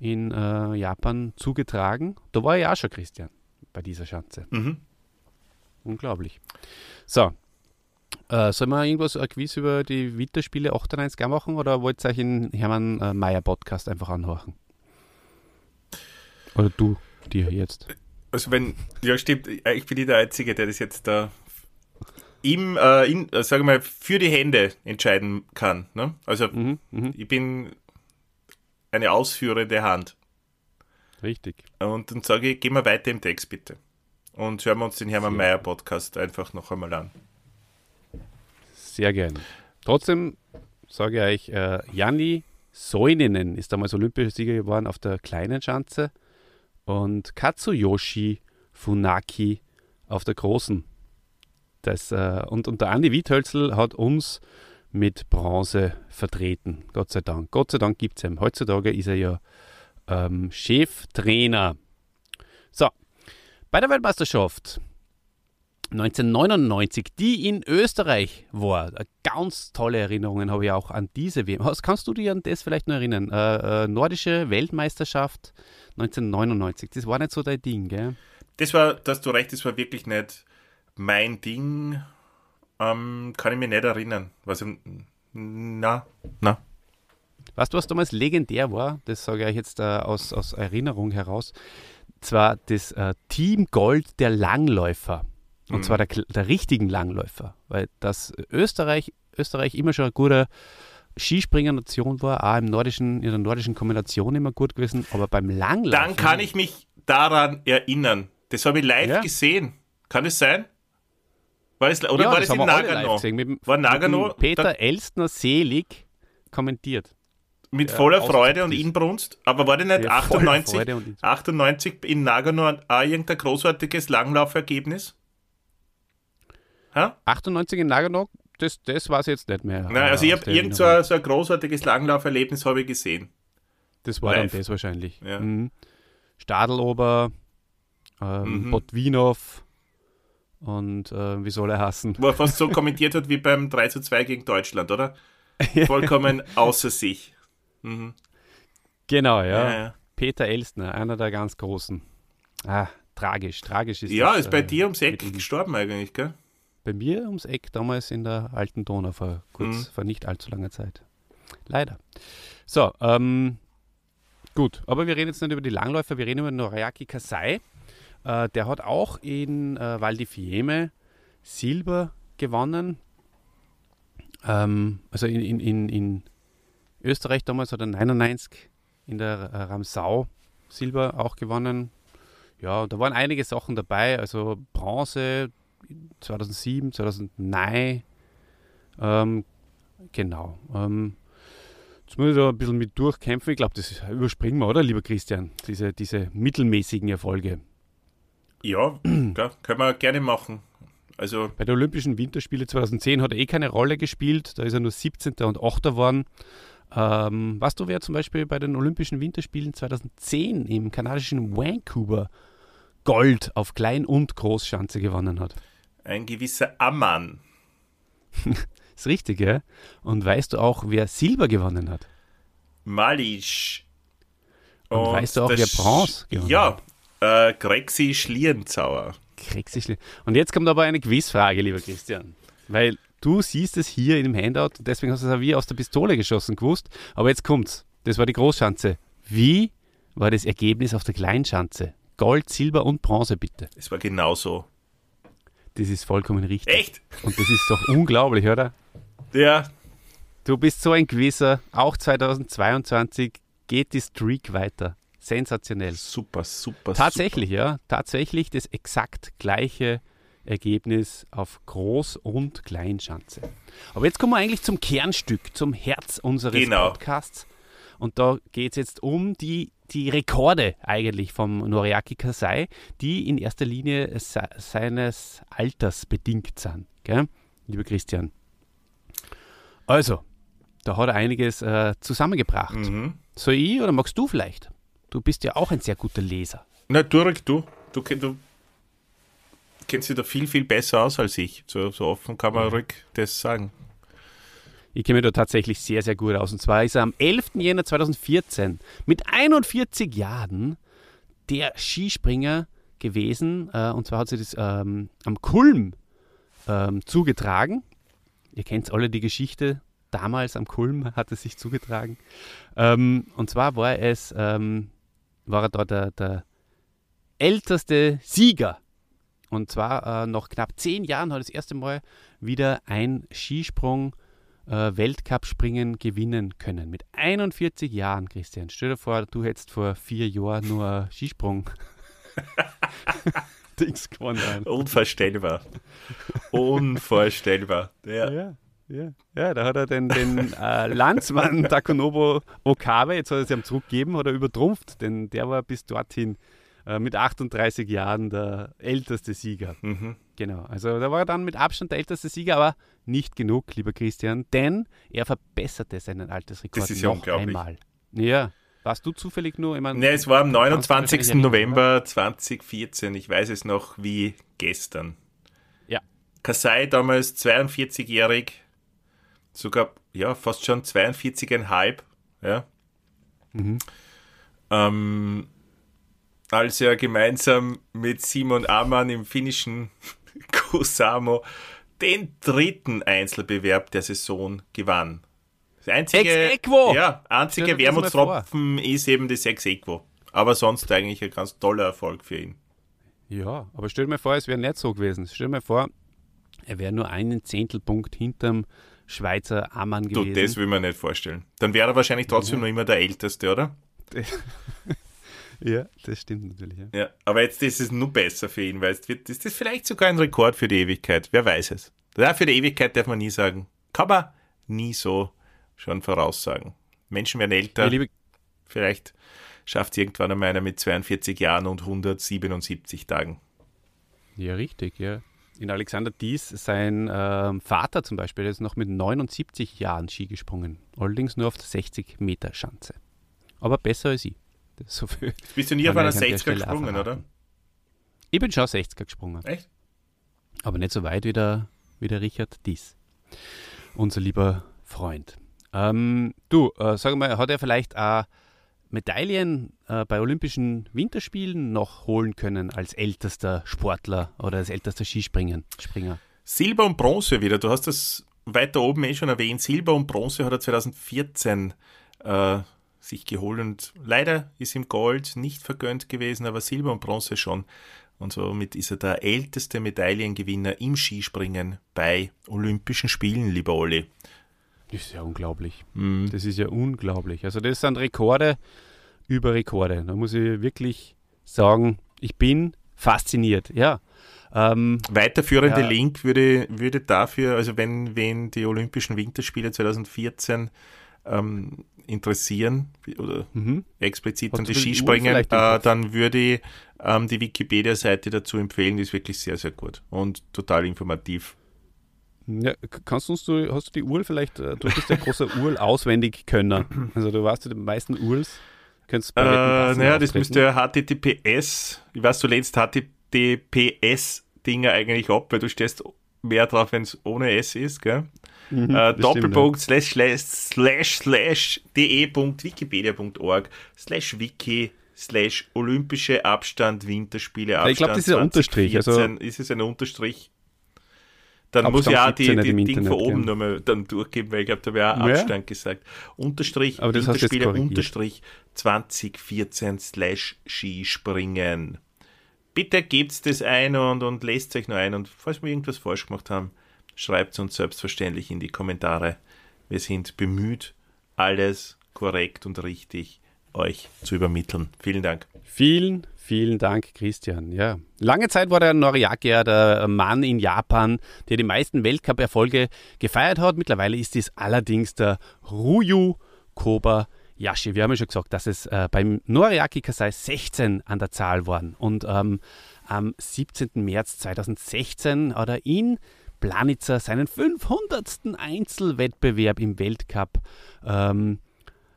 in äh, Japan zugetragen. Da war ja auch schon Christian bei dieser Schanze. Mhm. Unglaublich. So. Äh, sollen wir irgendwas, ein Quiz über die Winterspiele 98 machen oder wollt ihr euch in Hermann äh, Mayer Podcast einfach anhören? Oder du, dir jetzt? Also wenn, ja stimmt, ich bin nicht der Einzige, der das jetzt da im, äh, in, äh, sagen wir mal, für die Hände entscheiden kann. Ne? Also Mhm, mhm, ich bin eine ausführende Hand. richtig. Und dann sage ich, gehen wir weiter im Text bitte. Und hören wir uns den Hermann Mayer Podcast einfach noch einmal an. Sehr gern. Trotzdem sage ich euch, äh, Janni Soininen ist damals Olympiasieger geworden auf der kleinen Schanze und Katsuyoshi Funaki auf der großen. Das, äh, und, und der Andi Wiethölzl hat uns mit Bronze vertreten. Gott sei Dank. Gott sei Dank gibt es ihn. Heutzutage ist er ja ähm, Cheftrainer. So, bei der Weltmeisterschaft 1999, die in Österreich war. Ganz tolle Erinnerungen habe ich auch an diese WM. Was kannst du dich an das vielleicht noch erinnern? Äh, äh, nordische Weltmeisterschaft 1999. Das war nicht so dein Ding, gell? Das war, dass du recht, das war wirklich nicht mein Ding. Ähm, kann ich mich nicht erinnern. Was, ich- na, na. Weißt du, was damals legendär war? Das sage ich euch jetzt äh, aus, aus Erinnerung heraus. Zwar das äh, Team Gold der Langläufer. Und Mhm. zwar der, der richtigen Langläufer. Weil das Österreich, Österreich immer schon eine gute Skispringernation war, auch im nordischen, in der nordischen Kombination immer gut gewesen. Aber beim Langlaufen. Dann kann ich mich daran erinnern. Das habe ich live Ja. gesehen. Kann es sein? War das, oder ja, war das das, in Nagano? Mit, War Nagano mit Peter Elstner selig kommentiert. mit voller aus- Freude und Inbrunst? Aber war der nicht Ja, voller 98, Freude und Inbrunst. 98 in Nagano auch irgendein großartiges Langlaufergebnis? Ha? 98 in Nagano, das, das weiß ich jetzt nicht mehr. Nein, also äh, ich aus habe irgend so ein, so ein großartiges Langlauferlebnis habe ich gesehen. Das war dann live. das wahrscheinlich. Ja. Mhm. Stadelober, ähm, Mhm. Botwinow und äh, wie soll er hassen? Wo er fast so kommentiert hat wie beim 3 zu 2 gegen Deutschland, oder? Vollkommen außer sich. Mhm. Genau, ja. Ja, ja. Peter Elstner, einer der ganz Großen. Ah, tragisch, tragisch ist Ja, das. ist bei äh, dir ums Eck gestorben eigentlich, gell? Bei mir ums Eck damals in der alten Donau vor kurz, Mhm. vor nicht allzu langer Zeit. Leider. So, ähm, gut, aber wir reden jetzt nicht über die Langläufer, wir reden über Noriaki Kasai. Äh, der hat auch in äh, Val di Fiemme Silber gewonnen. Ähm, also in, in, in, in Österreich damals hat er 99 in der äh, Ramsau Silber auch gewonnen. Ja, da waren einige Sachen dabei, also Bronze 2007, 2009. Ähm, genau. Ähm, jetzt muss ich da ein bisschen mit durchkämpfen. Ich glaube, das überspringen wir, oder, lieber Christian? Diese, diese mittelmäßigen Erfolge. Ja, klar, können wir gerne machen. Also, Bei den Olympischen Winterspielen 2010 hat er eh keine Rolle gespielt. Da ist er nur 17. und 8. geworden. Ähm, weißt du, wer zum Beispiel bei den Olympischen Winterspielen 2010 im kanadischen Vancouver Gold auf Klein- und Großschanze gewonnen hat? Ein gewisser Ammann. Ist richtig, ja? Und weißt du auch, wer Silber gewonnen hat? Malisch. Und weißt du auch, wer Bronze gewonnen Ja, äh, Grexi Schlierenzauer. Kriegst du schli- Und jetzt kommt aber eine Quizfrage, lieber Christian. Weil du siehst es hier in dem Handout und deswegen hast du es auch wie aus der Pistole geschossen gewusst. Aber jetzt kommt's. Das war die Großschanze. Wie war das Ergebnis auf der Kleinschanze? Gold, Silber und Bronze, bitte. Es war genauso. Das ist vollkommen richtig. Echt? Und das ist doch unglaublich, oder? Ja, Du bist so ein Quizzer. Auch 2022 geht die Streak weiter. Sensationell. super, super. Tatsächlich, ja. Tatsächlich das exakt gleiche Ergebnis auf Groß- und Kleinschanze. Aber jetzt kommen wir eigentlich zum Kernstück, zum Herz unseres Genau. Podcasts. Und da geht es jetzt um die, die Rekorde eigentlich vom Noriaki Kasai, die in erster Linie se seines Alters bedingt sind. Gell? Lieber Christian. Also, da hat er einiges äh, zusammengebracht. Mhm. Soll ich oder magst du vielleicht? Du bist ja auch ein sehr guter Leser. Na, Durek, du, du, du kennst dich da viel, viel besser aus als ich. So, so offen kann man ruhig das sagen. Ich kenne mich da tatsächlich sehr, sehr gut aus. Und zwar ist er am 11. Jänner 2014 mit 41 Jahren der Skispringer gewesen. Äh, und zwar hat sich das ähm, am Kulm ähm, zugetragen. Ihr kennt alle die Geschichte. Damals am Kulm hat es sich zugetragen. Ähm, und zwar war es, ähm, war er da der, der älteste Sieger. Und zwar äh, nach knapp zehn Jahren hat das erste Mal wieder ein Skisprung Weltcup-Springen gewinnen können. Mit 41 Jahren, Christian. Stell dir vor, du hättest vor vier Jahren nur Skisprung. Dings gewonnen. Unvorstellbar. Unvorstellbar. Ja. Ja, ja. Ja, da hat er den, den äh, Landsmann Takunobo Okabe, jetzt hat er es ihm zurückgegeben, hat er übertrumpft, denn der war bis dorthin äh, mit 38 Jahren der älteste Sieger. Mhm. Genau, also da war er dann mit Abstand der älteste Sieger, aber nicht genug, lieber Christian, denn er verbesserte seinen Altersrekord Das ist ja noch unglaublich. einmal. Ja, warst du zufällig nur? Mein, Ne, es war am du kannst dich 29. wahrscheinlich erinnern, November 2014. Ich weiß es noch wie gestern. Ja. Kasai damals 42-jährig, sogar ja fast schon 42,5. Ja. Mhm. Ähm, als er gemeinsam mit Simon Amann im finnischen Kusamo den dritten Einzelbewerb der Saison gewann. Das einzige, Ex aequo! Ja, einzige Wermutstropfen ist eben das Ex Equo. Aber sonst eigentlich ein ganz toller Erfolg für ihn. Ja, aber stell dir mal vor, es wäre nicht so gewesen. Stell dir mal vor, er wäre nur einen Zehntelpunkt hinterm Schweizer Ammann Du, gewesen. das will man nicht vorstellen. Dann wäre er wahrscheinlich trotzdem noch immer der Älteste, oder? ja, das stimmt natürlich. Ja. Ja. Aber jetzt ist es nur besser für ihn, weil jetzt wird, ist das vielleicht sogar ein Rekord für die Ewigkeit. Wer weiß es. Ja, für die Ewigkeit darf man nie sagen. Kann man nie so schon voraussagen. Menschen werden älter. Liebe, Vielleicht schafft es irgendwann einmal einer mit 42 Jahren und 177 Tagen. ja, richtig, ja. In Alexander Dies, sein ähm, Vater zum Beispiel, der ist noch mit 79 Jahren Ski gesprungen. Allerdings nur auf der 60 Meter Schanze. Aber besser als ich. So viel. Bist du nie auf einer ich an der 60er Stelle gesprungen, oder? Ich bin schon 60er gesprungen. Echt? Aber nicht so weit wie der, wie der Richard Dies. Unser lieber Freund. Ähm, du, äh, sag mal, hat er vielleicht auch Medaillen äh, bei Olympischen Winterspielen noch holen können als ältester Sportler oder als ältester Skispringer? Springer? Silber und Bronze wieder. Du hast das weiter oben eh schon erwähnt. Silber und Bronze hat er 2014 äh, sich geholt und leider ist ihm Gold nicht vergönnt gewesen, aber Silber und Bronze schon. Und somit ist er der älteste Medaillengewinner im Skispringen bei Olympischen Spielen, lieber Olli. Das ist ja unglaublich. Mhm. Das ist ja unglaublich. Also das sind Rekorde über Rekorde. Da muss ich wirklich sagen, ich bin fasziniert. Ja. Ähm, Weiterführende Ja. Link würde, würde dafür, also wenn, wenn die Olympischen Winterspiele 2014 ähm, interessieren oder mhm. explizit um du die Skispringen, äh, dann würde ich ähm, die Wikipedia-Seite dazu empfehlen, die ist wirklich sehr, sehr gut und total informativ. Ja, kannst du uns, du, hast du die Uhr vielleicht, äh, du bist ja großer Url auswendig Könner. Also du warst ja die meisten Urls. Könntest Äh, naja, das müsste ja HTTPS, ich weiß, du lehnst HTTPS-Dinger eigentlich ab, weil du stehst mehr drauf, wenn es ohne S ist, gell? Mhm, äh, Doppelpunkt slash slash slash slash de.wikipedia.org slash wiki slash olympische Abstand Winterspiele Abstand ich glaub, das ist ein Unterstrich, also- 2014. ist es ein Unterstrich? Dann Abstand muss ich auch die, 17 nicht im die Ding von oben gell? nochmal dann durchgeben, weil ich glaube, da wäre auch Ja. Abstand gesagt. Unterstrich Aber das Winterspiele. Unterstrich 2014 slash Skispringen. Bitte gebt's das ein und, und lest euch noch ein. Und falls wir irgendwas falsch gemacht haben, schreibt uns selbstverständlich in die Kommentare. Wir sind bemüht, alles korrekt und richtig euch zu übermitteln. Vielen Dank. Vielen, vielen Dank, Christian. Ja. Lange Zeit war der Noriaki ja der Mann in Japan, der die meisten Weltcup-Erfolge gefeiert hat. Mittlerweile ist es allerdings der Ryu Kobayashi. Wir haben ja schon gesagt, dass es äh, beim Noriaki Kasai 16 an der Zahl waren. Und ähm, am 17. März 2016 hat er in Planitzer seinen 500. Einzelwettbewerb im Weltcup ähm,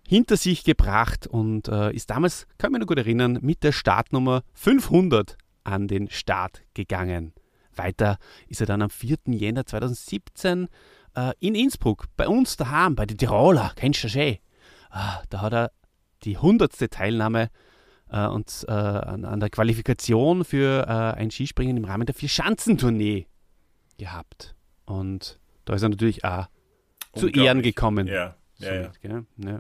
hinter sich gebracht und äh, ist damals, kann ich mich noch gut erinnern, mit der Startnummer 500 an den Start gegangen. Weiter ist er dann am 4. Jänner 2017 äh, in Innsbruck, bei uns daheim, bei den Tiroler, kennst du schon, ah, da hat er die hundertste Teilnahme äh, und, äh, an, an der Qualifikation für äh, ein Skispringen im Rahmen der Vier-Schanzentournee gehabt. Und da ist er natürlich auch zu. Ehren gekommen. Ja, ja. Somit, gell? ja.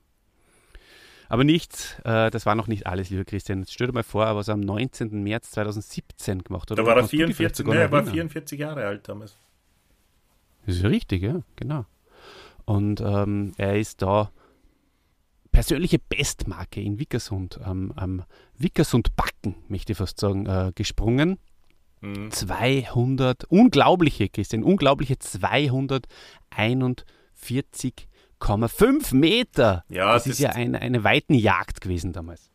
Aber nicht, äh, das war noch nicht alles, lieber Christian. Jetzt stell dir mal vor, was er am 19. März 2017 gemacht hat. Da war er kannst du dich vielleicht 44, sogar ne, noch er war erinnern? 44 Jahre alt damals. Das ist ja richtig, ja, genau. Und ähm, er ist da persönliche Bestmarke in Vickersund, am, am Vickersund-Backen, möchte ich fast sagen, äh, gesprungen. Mhm. 200, unglaubliche, Christian, unglaubliche 241,5 Meter. Ja, das, das ist ja eine, eine Weitenjagd gewesen damals.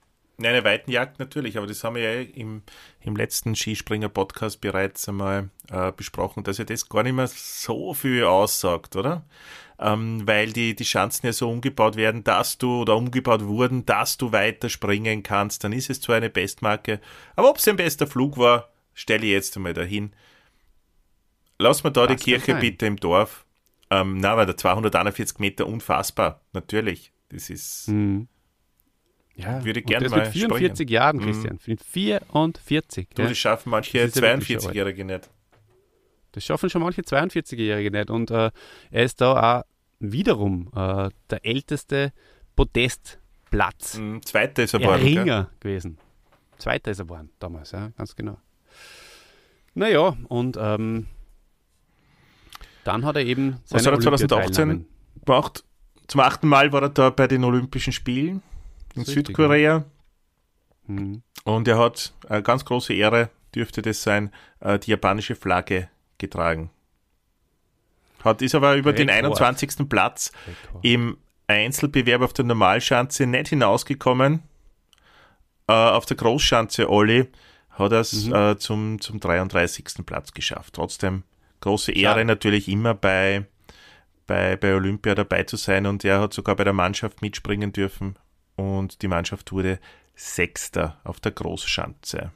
Eine Weitenjagd natürlich, aber das haben wir ja im, im letzten Skispringer-Podcast bereits einmal äh, besprochen, dass ja das gar nicht mehr so viel aussagt, oder? Ähm, weil die, die Schanzen ja so umgebaut werden, dass du oder umgebaut wurden, dass du weiter springen kannst. Dann ist es zwar eine Bestmarke, aber ob es ein bester Flug war, stelle ich jetzt einmal dahin. Lass mal da Das die Kirche bitte im Dorf. Ähm, na, weil der 241 Meter unfassbar, natürlich. Das ist. Mhm. Ja, Würde und gern das mal mit 44 springen. Jahren, Mhm. Christian. Mit 44. Du, ja. das schaffen manche Das ist ja wirklich 42-Jährige nicht. Das schaffen schon manche 42-Jährige nicht. Und äh, er ist da auch wiederum äh, der älteste Podestplatz. Mhm, Zweiter ist er geworden, gell? Erringer gewesen. Zweiter ist er geworden damals, ja, ganz genau. Naja, und ähm, dann hat er eben Was hat er 2018 Olympiateilnahmen. gemacht? Zum achten Mal war er da bei den Olympischen Spielen in richtig, Südkorea Mhm. und er hat eine ganz große Ehre, dürfte das sein, äh, die japanische Flagge getragen. Hat, ist aber über den Rekord. 21. Platz Rekord. im Einzelbewerb auf der Normalschanze nicht hinausgekommen. Äh, auf der Großschanze Olli hat er es Mhm. äh, zum, zum 33. Platz geschafft. Trotzdem große Ehre Klar. natürlich immer bei, bei, bei Olympia dabei zu sein und er hat sogar bei der Mannschaft mitspringen dürfen und die Mannschaft wurde Sechster auf der Großschanze.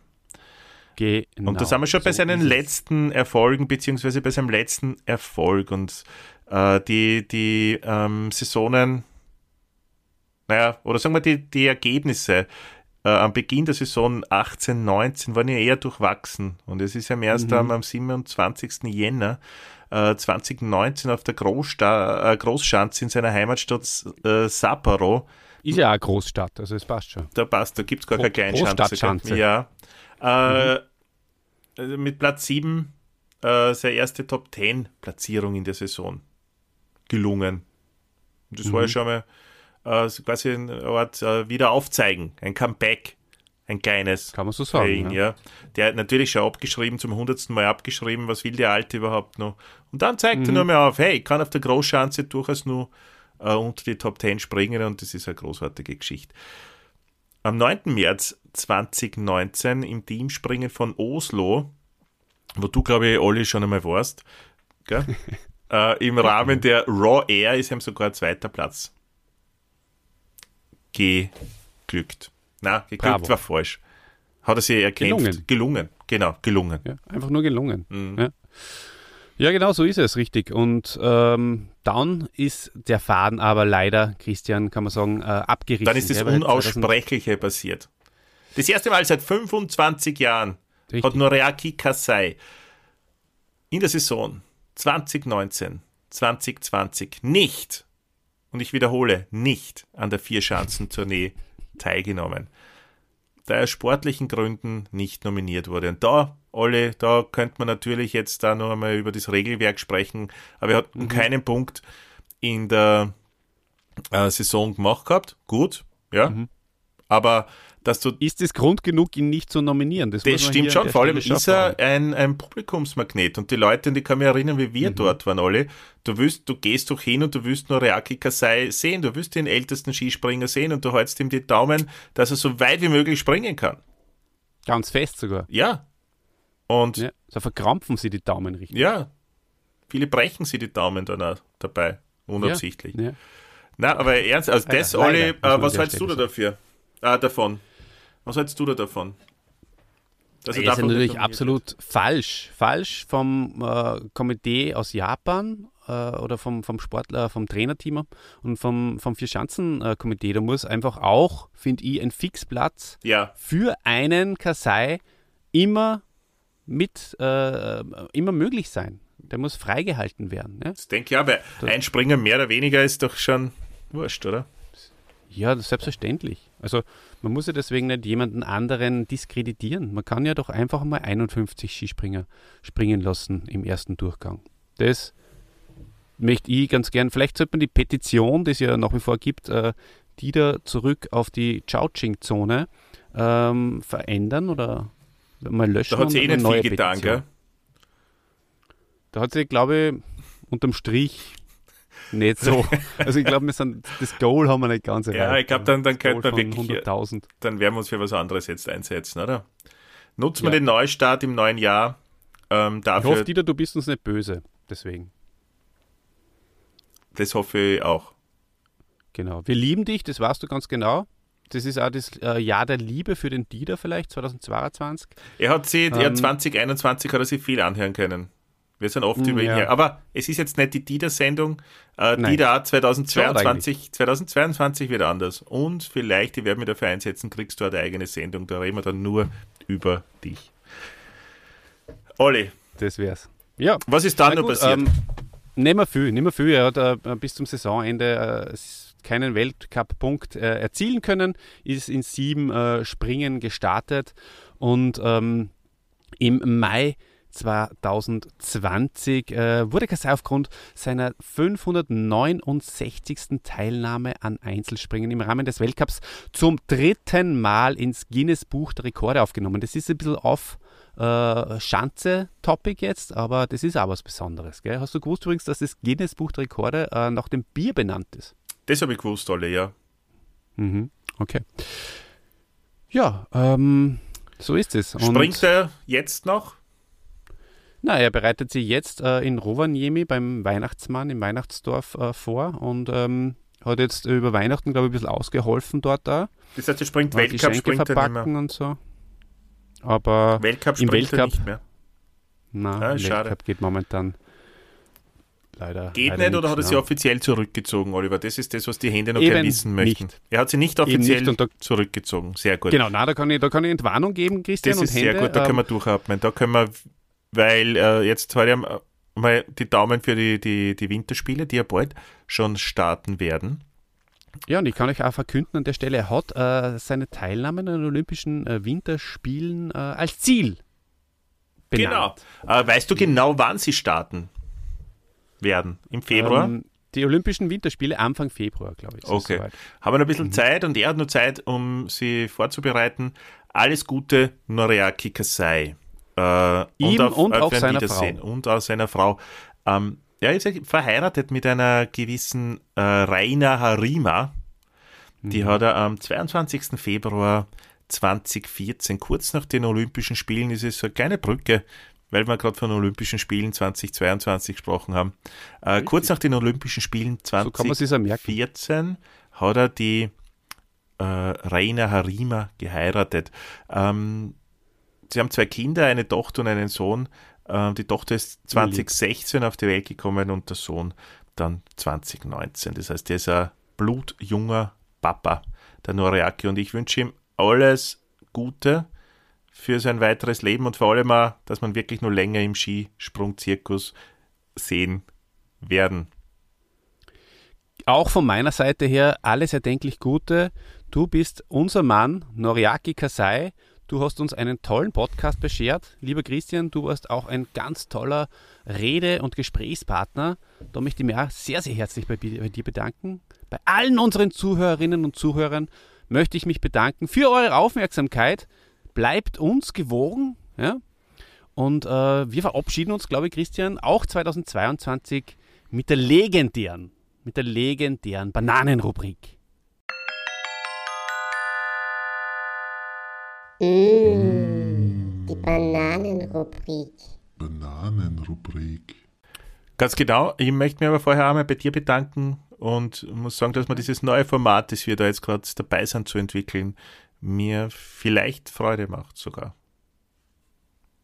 Genau. Und da sind wir schon bei so seinen ist es. letzten Erfolgen, beziehungsweise bei seinem letzten Erfolg. Und äh, die, die ähm, Saisonen, naja, oder sagen wir die, die Ergebnisse äh, am Beginn der Saison 18, 19 waren ja eher durchwachsen. Und es ist ja erst Mhm. am, am 27. Jänner äh, 2019 auf der Großsta äh, Großschanze in seiner Heimatstadt äh, Sapporo Ist ja auch eine Großstadt, also es passt schon. da passt, da gibt es gar Gro- keine Kleinschanze. Ja. Äh, also Mit Platz 7 äh, seine erste Top 10 Platzierung in der Saison gelungen. Und das war ja schon mal äh, quasi eine Art äh, Wiederaufzeigen, ein Comeback, ein kleines. Kann man so sagen. ihn, ja. ja. Der hat natürlich schon abgeschrieben, zum hundertsten Mal abgeschrieben, was will der Alte überhaupt noch. Und dann zeigt er Mhm. nur mehr auf, hey, ich kann auf der Großschanze durchaus nur äh, unter die Top 10 springen und das ist eine großartige Geschichte. Am 9. März 2019 im Teamspringen von Oslo, wo du, glaube ich, Olli schon einmal warst, äh, im Rahmen der Raw Air ist ihm sogar ein zweiter Platz geglückt. Na, geglückt Bravo. war falsch. Hat er sich erkämpft. Gelungen. gelungen. Genau, gelungen. Ja, einfach nur gelungen. Mhm. Ja. ja, genau so ist es, richtig. Und ähm, dann ist der Faden aber leider, Christian, kann man sagen, äh, abgerissen. Dann ist das gell, weil 2000 Unaussprechliche passiert. Das erste Mal seit 25 Jahren Richtig. hat Noriaki Kasai in der Saison 2019, 2020 nicht, und ich wiederhole, nicht an der Vierschanzentournee teilgenommen, da er aus sportlichen Gründen nicht nominiert wurde. Und da, Olli, da könnte man natürlich jetzt da noch einmal über das Regelwerk sprechen, aber er hat Mhm. keinen Punkt in der äh, Saison gemacht gehabt. Gut, ja. Mhm. Aber dass du Ist es Grund genug, ihn nicht zu nominieren? das man stimmt schon, vor allem ist er ein, ein Publikumsmagnet und die Leute, und ich kann mich erinnern, wie Mhm. wir dort waren alle, du willst, du gehst doch hin und du willst nur Reaki Kasai sehen, du willst den ältesten Skispringer sehen und du hältst ihm die Daumen, dass er so weit wie möglich springen kann. Ganz fest sogar. Ja. Und ja, Ja, so verkrampfen sie die Daumen richtig. viele brechen sie die Daumen dann auch dabei, unabsichtlich. Ja. Na, aber ernst, also Leider, das, Olli, äh, was hältst du da dafür? Äh, davon? Was hältst du da davon? Das ist natürlich absolut falsch. Falsch vom äh, Komitee aus Japan, äh, oder vom, vom Sportler, vom Trainerteam und vom, vom Vierschanzenkomitee. Da muss einfach auch, finde ich, ein Fixplatz Ja, für einen Kasai immer mit, äh, immer möglich sein. Der muss freigehalten werden. Ne? das denke ich auch, weil ein Springer mehr oder weniger ist doch schon wurscht, oder? Ja, selbstverständlich. Also man muss ja deswegen nicht jemanden anderen diskreditieren. Man kann ja doch einfach mal 51 Skispringer springen lassen im ersten Durchgang. Das möchte ich ganz gern. Vielleicht sollte man die Petition, die es ja nach wie vor gibt, äh, die da zurück auf die Chouching-Zone ähm, verändern oder mal löschen. Da hat sie eh nicht viel getan, Petition. gell? Da hat sie, glaube ich, unterm Strich nicht so. Also ich glaube, wir sind das Goal haben wir nicht ganz erreicht. Ja, ich glaube, dann, dann könnte man wirklich, 100.000. dann werden wir uns für was anderes jetzt einsetzen, oder? Nutzen wir Ja. den Neustart im neuen Jahr ähm, Ich dafür, hoffe, Dieter, du bist uns nicht böse. Deswegen. das hoffe ich auch. Genau. Wir lieben dich, das weißt du ganz genau. Das ist auch das äh, Jahr der Liebe für den Dieter vielleicht, 2022. Er hat sie, er Ähm, 2021 hat er sich viel anhören können. Wir sind oft Mm, über ihn ja. her. Aber es ist jetzt nicht die Dieter-Sendung. Äh, Schade 2022, 2022 wird anders. Und vielleicht, ich werde mich dafür einsetzen, kriegst du eine eigene Sendung. Da reden wir dann nur über dich. Olli, Das wär's. Ja, was ist dann noch passiert? ähm, nicht mehr viel, nicht mehr viel. Er hat äh, bis zum Saisonende äh, keinen Weltcup-Punkt äh, erzielen können, ist in sieben äh, Springen gestartet und ähm, im Mai 2020 äh, wurde Kasai aufgrund seiner 569. Teilnahme an Einzelspringen im Rahmen des Weltcups zum dritten Mal ins Guinness Buch der Rekorde aufgenommen. Das ist ein bisschen auf äh, Schanze-Topic jetzt, aber das ist auch was Besonderes. Gell? Hast du gewusst übrigens, dass das Guinness Buch der Rekorde äh, nach dem Bier benannt ist? Das habe ich gewusst, Olli, ja. Mhm. Okay. Ja, ähm, so ist es. Und- Springt er jetzt noch? Na, er bereitet sich jetzt äh, in Rovaniemi beim Weihnachtsmann im Weihnachtsdorf äh, vor und ähm, hat jetzt über Weihnachten, glaube ich, ein bisschen ausgeholfen dort da. Das heißt, er springt Weltcup, Geschenke springt er nicht mehr. verpacken und so. Aber Weltcup Im Weltcup- nicht mehr. na, Ah, im schade. Weltcup geht momentan leider. Geht leider nicht oder hat er sie offiziell zurückgezogen, Oliver? Das ist das, was die Hände noch Eben gerne wissen möchten. nicht. Er hat sie nicht offiziell nicht da- zurückgezogen. Sehr gut. Genau, na, da kann ich, da kann ich Entwarnung geben, Christian. Das ist sehr Hände, gut, da ähm, können wir durchatmen. Da können wir, weil äh, jetzt heute mal die Daumen für die, die, die Winterspiele, die ja bald schon starten werden. Ja, und ich kann euch auch verkünden an der Stelle, er hat äh, seine Teilnahme an den Olympischen äh, Winterspielen äh, als Ziel benannt. Genau. Weißt du genau, wann sie starten werden? Im Februar? Ähm, die Olympischen Winterspiele Anfang Februar, glaube ich. Okay. Haben wir noch ein Mhm. bisschen Zeit und er hat noch Zeit, um sie vorzubereiten. Alles Gute, Noriaki Kasai. Äh, Ihm und auch ein seiner Wiedersehen. Frau. Und auch seiner Frau. Ähm, er ist verheiratet mit einer gewissen äh, Raina Harima. Die Mhm. hat er am 22. Februar 2014, kurz nach den Olympischen Spielen, ist es so eine kleine Brücke, weil wir gerade von Olympischen Spielen 2022 gesprochen haben. Äh, kurz nach den Olympischen Spielen So kann man sich's auch merken. 2014 hat er die äh, Raina Harima geheiratet. Ähm, sie haben zwei Kinder, eine Tochter und einen Sohn. Äh, die Tochter ist 2016 auf die Welt gekommen und der Sohn dann 2019. Das heißt, der ist ein blutjunger Papa, der Noriaki. Und ich wünsche ihm alles Gute für sein weiteres Leben und vor allem auch, dass man wirklich nur länger im Skisprung-Zirkus sehen werden. Auch von meiner Seite her alles erdenklich Gute. Du bist unser Mann, Noriaki Kasai. Du hast uns einen tollen Podcast beschert. Lieber Christian, du warst auch ein ganz toller Rede- und Gesprächspartner. Da möchte ich mich auch sehr, sehr herzlich bei, bei dir bedanken. Bei allen unseren Zuhörerinnen und Zuhörern möchte ich mich bedanken für eure Aufmerksamkeit. Bleibt uns gewogen. Ja? Und äh, wir verabschieden uns, glaube ich, Christian, auch 2022 mit der legendären, mit der legendären Bananenrubrik. Mmh, die Bananenrubrik. Bananenrubrik. Ganz genau. Ich möchte mich aber vorher einmal bei dir bedanken und muss sagen, dass man dieses neue Format, das wir da jetzt gerade dabei sind zu entwickeln, mir vielleicht Freude macht sogar.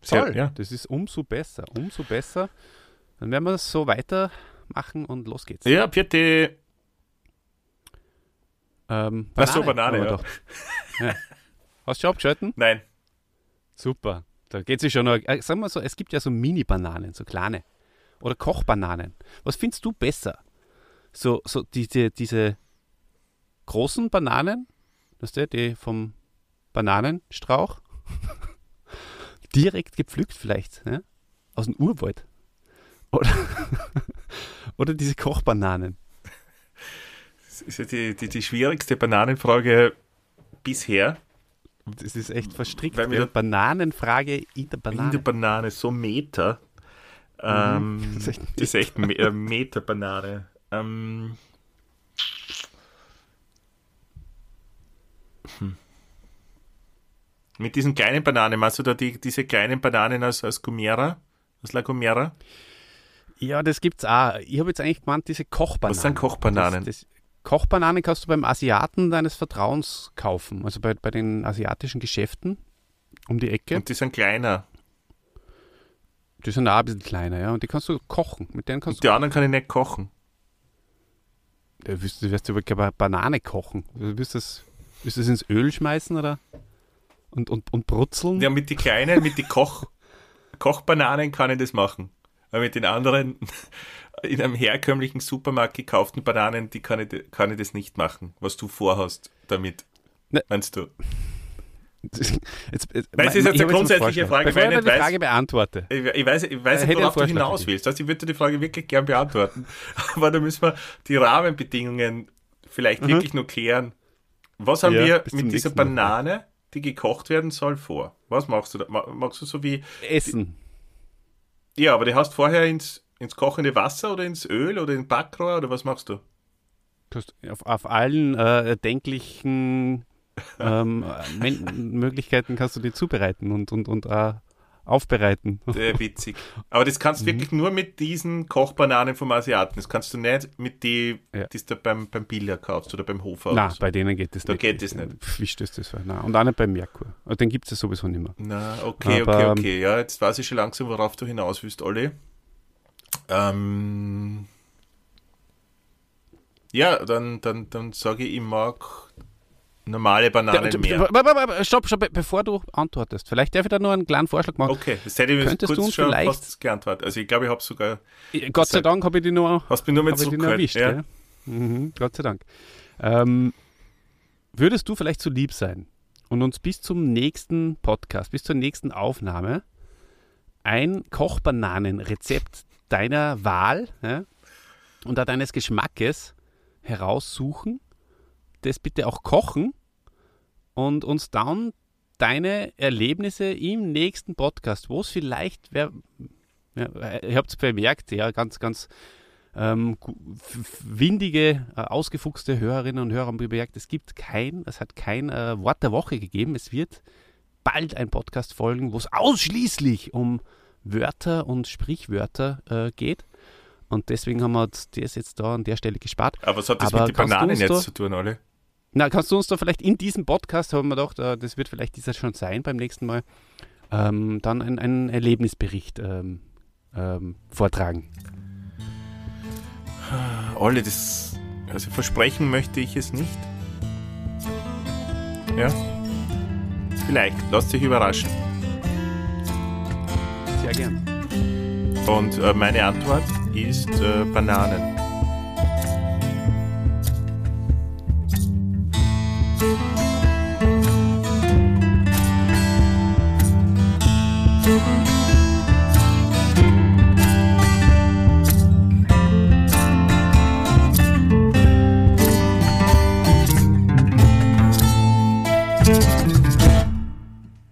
Sehr, Toll, ja. das ist umso besser, umso besser. Dann werden wir das so weitermachen machen und los geht's. Ja, Pierte. Ähm, Ach so, Banane, wir ja. ja. Hast du schon abgeschalten? Nein. Super. Da geht es schon noch. Äh, sagen wir so, es gibt ja so Mini-Bananen, so kleine. Oder Kochbananen. Was findest du besser? So, so diese, diese großen Bananen, weißt du, die vom Bananenstrauch, direkt gepflückt vielleicht, ja? aus dem Urwald. Oder, oder diese Kochbananen. Das ist ja die, die, die schwierigste Bananenfrage bisher. Das ist echt verstrickt. Weil da- Bananenfrage in der Banane. In der Banane, so Meter. Ähm. Das ist echt das ist echt Me äh, Meter-Banane. Ähm, hm. Mit diesen kleinen Bananen, machst du da die, diese kleinen Bananen aus, aus Gomera? Aus La Gomera? Ja, das gibt's auch. Ich habe jetzt eigentlich gemeint, diese Kochbananen. Was sind Kochbananen? Das, das, Kochbananen kannst du beim Asiaten deines Vertrauens kaufen. Also bei, bei den asiatischen Geschäften um die Ecke. Und die sind kleiner. die sind auch ein bisschen kleiner, ja. Und die kannst du kochen. Mit denen kannst Die anderen kann ich nicht kochen. du. Du wirst, du wirst über keine Banane kochen. Du wirst das, wirst das ins Öl schmeißen oder? Und, und, und brutzeln? Ja, mit den kleinen, mit den Koch, Kochbananen kann ich das machen. Aber mit den anderen, in einem herkömmlichen Supermarkt gekauften Bananen, die kann ich, kann ich das nicht machen, was du vorhast damit. Ne. Meinst du? Jetzt, jetzt, Nein, es ist jetzt eine grundsätzliche. Frage, Bevor weil ich ich die nicht Frage beantworte. Ich, ich weiß, ich weiß Äh, nicht, hätte worauf du hinaus willst. Also ich würde die Frage wirklich gern beantworten. Aber da müssen wir die Rahmenbedingungen vielleicht wirklich nur klären. Was haben Mhm. Ja, wir mit dieser nächsten Mal. Banane, die gekocht werden soll, vor? Was machst du da? Ma- Magst du so wie Essen. Ja, aber die hast vorher ins, ins kochende Wasser oder ins Öl oder in Backrohr oder was machst du? auf, auf allen äh, denklichen ähm, Möglichkeiten kannst du die zubereiten und, und, und äh, aufbereiten. Sehr witzig. Aber das Mhm. kannst du wirklich nur mit diesen Kochbananen vom Asiaten. Das kannst du nicht mit die, Ja. die du beim, beim Billa kaufst oder beim Hofer. Nein, so. bei denen geht das Da nicht. geht das nicht. Wie stößt das? Nein. Und auch nicht beim Merkur. Den gibt es ja sowieso nicht mehr. Na, okay, Aber, okay, ähm, okay. Ja, jetzt weiß ich schon langsam, worauf du hinaus willst, Olli. Ähm, ja, dann, dann, dann sage ich, ich mag normale Bananen mehr. Stopp, stopp, be- bevor du antwortest. Vielleicht darf ich da nur einen kleinen Vorschlag machen. Okay, das hätte ich mir Könntest du kurz uns schon vielleicht- fast geantwortet. Also ich glaube, ich habe sogar, Gott sei Dank habe ich die nur, hast mich nur mit zurückgehört. erwischt. Ja. gell? Mhm, Gott sei Dank. Ähm, würdest du vielleicht so lieb sein und uns bis zum nächsten Podcast, bis zur nächsten Aufnahme ein Kochbananenrezept deiner Wahl ja, und auch deines Geschmackes heraussuchen, das bitte auch kochen und uns dann deine Erlebnisse im nächsten Podcast, wo es vielleicht, wer, ja, ihr habt es bemerkt, ja, ganz, ganz ähm, windige, äh, ausgefuchste Hörerinnen und Hörer haben bemerkt, es gibt kein, es hat kein äh, Wort der Woche gegeben. Es wird bald ein Podcast folgen, wo es ausschließlich um Wörter und Sprichwörter äh, geht. Und deswegen haben wir das jetzt da an der Stelle gespart. Aber was hat das Aber mit den Bananen jetzt da- zu tun, Olli? Na, kannst du uns da vielleicht in diesem Podcast, haben wir gedacht, äh, das wird vielleicht dieser schon sein beim nächsten Mal, ähm, dann ein- einen Erlebnisbericht ähm, ähm, vortragen. Olli, das, also versprechen möchte ich es nicht. Ja? Vielleicht, lasst dich überraschen. Sehr gern. Und äh, meine Antwort ist äh, Bananen. Thank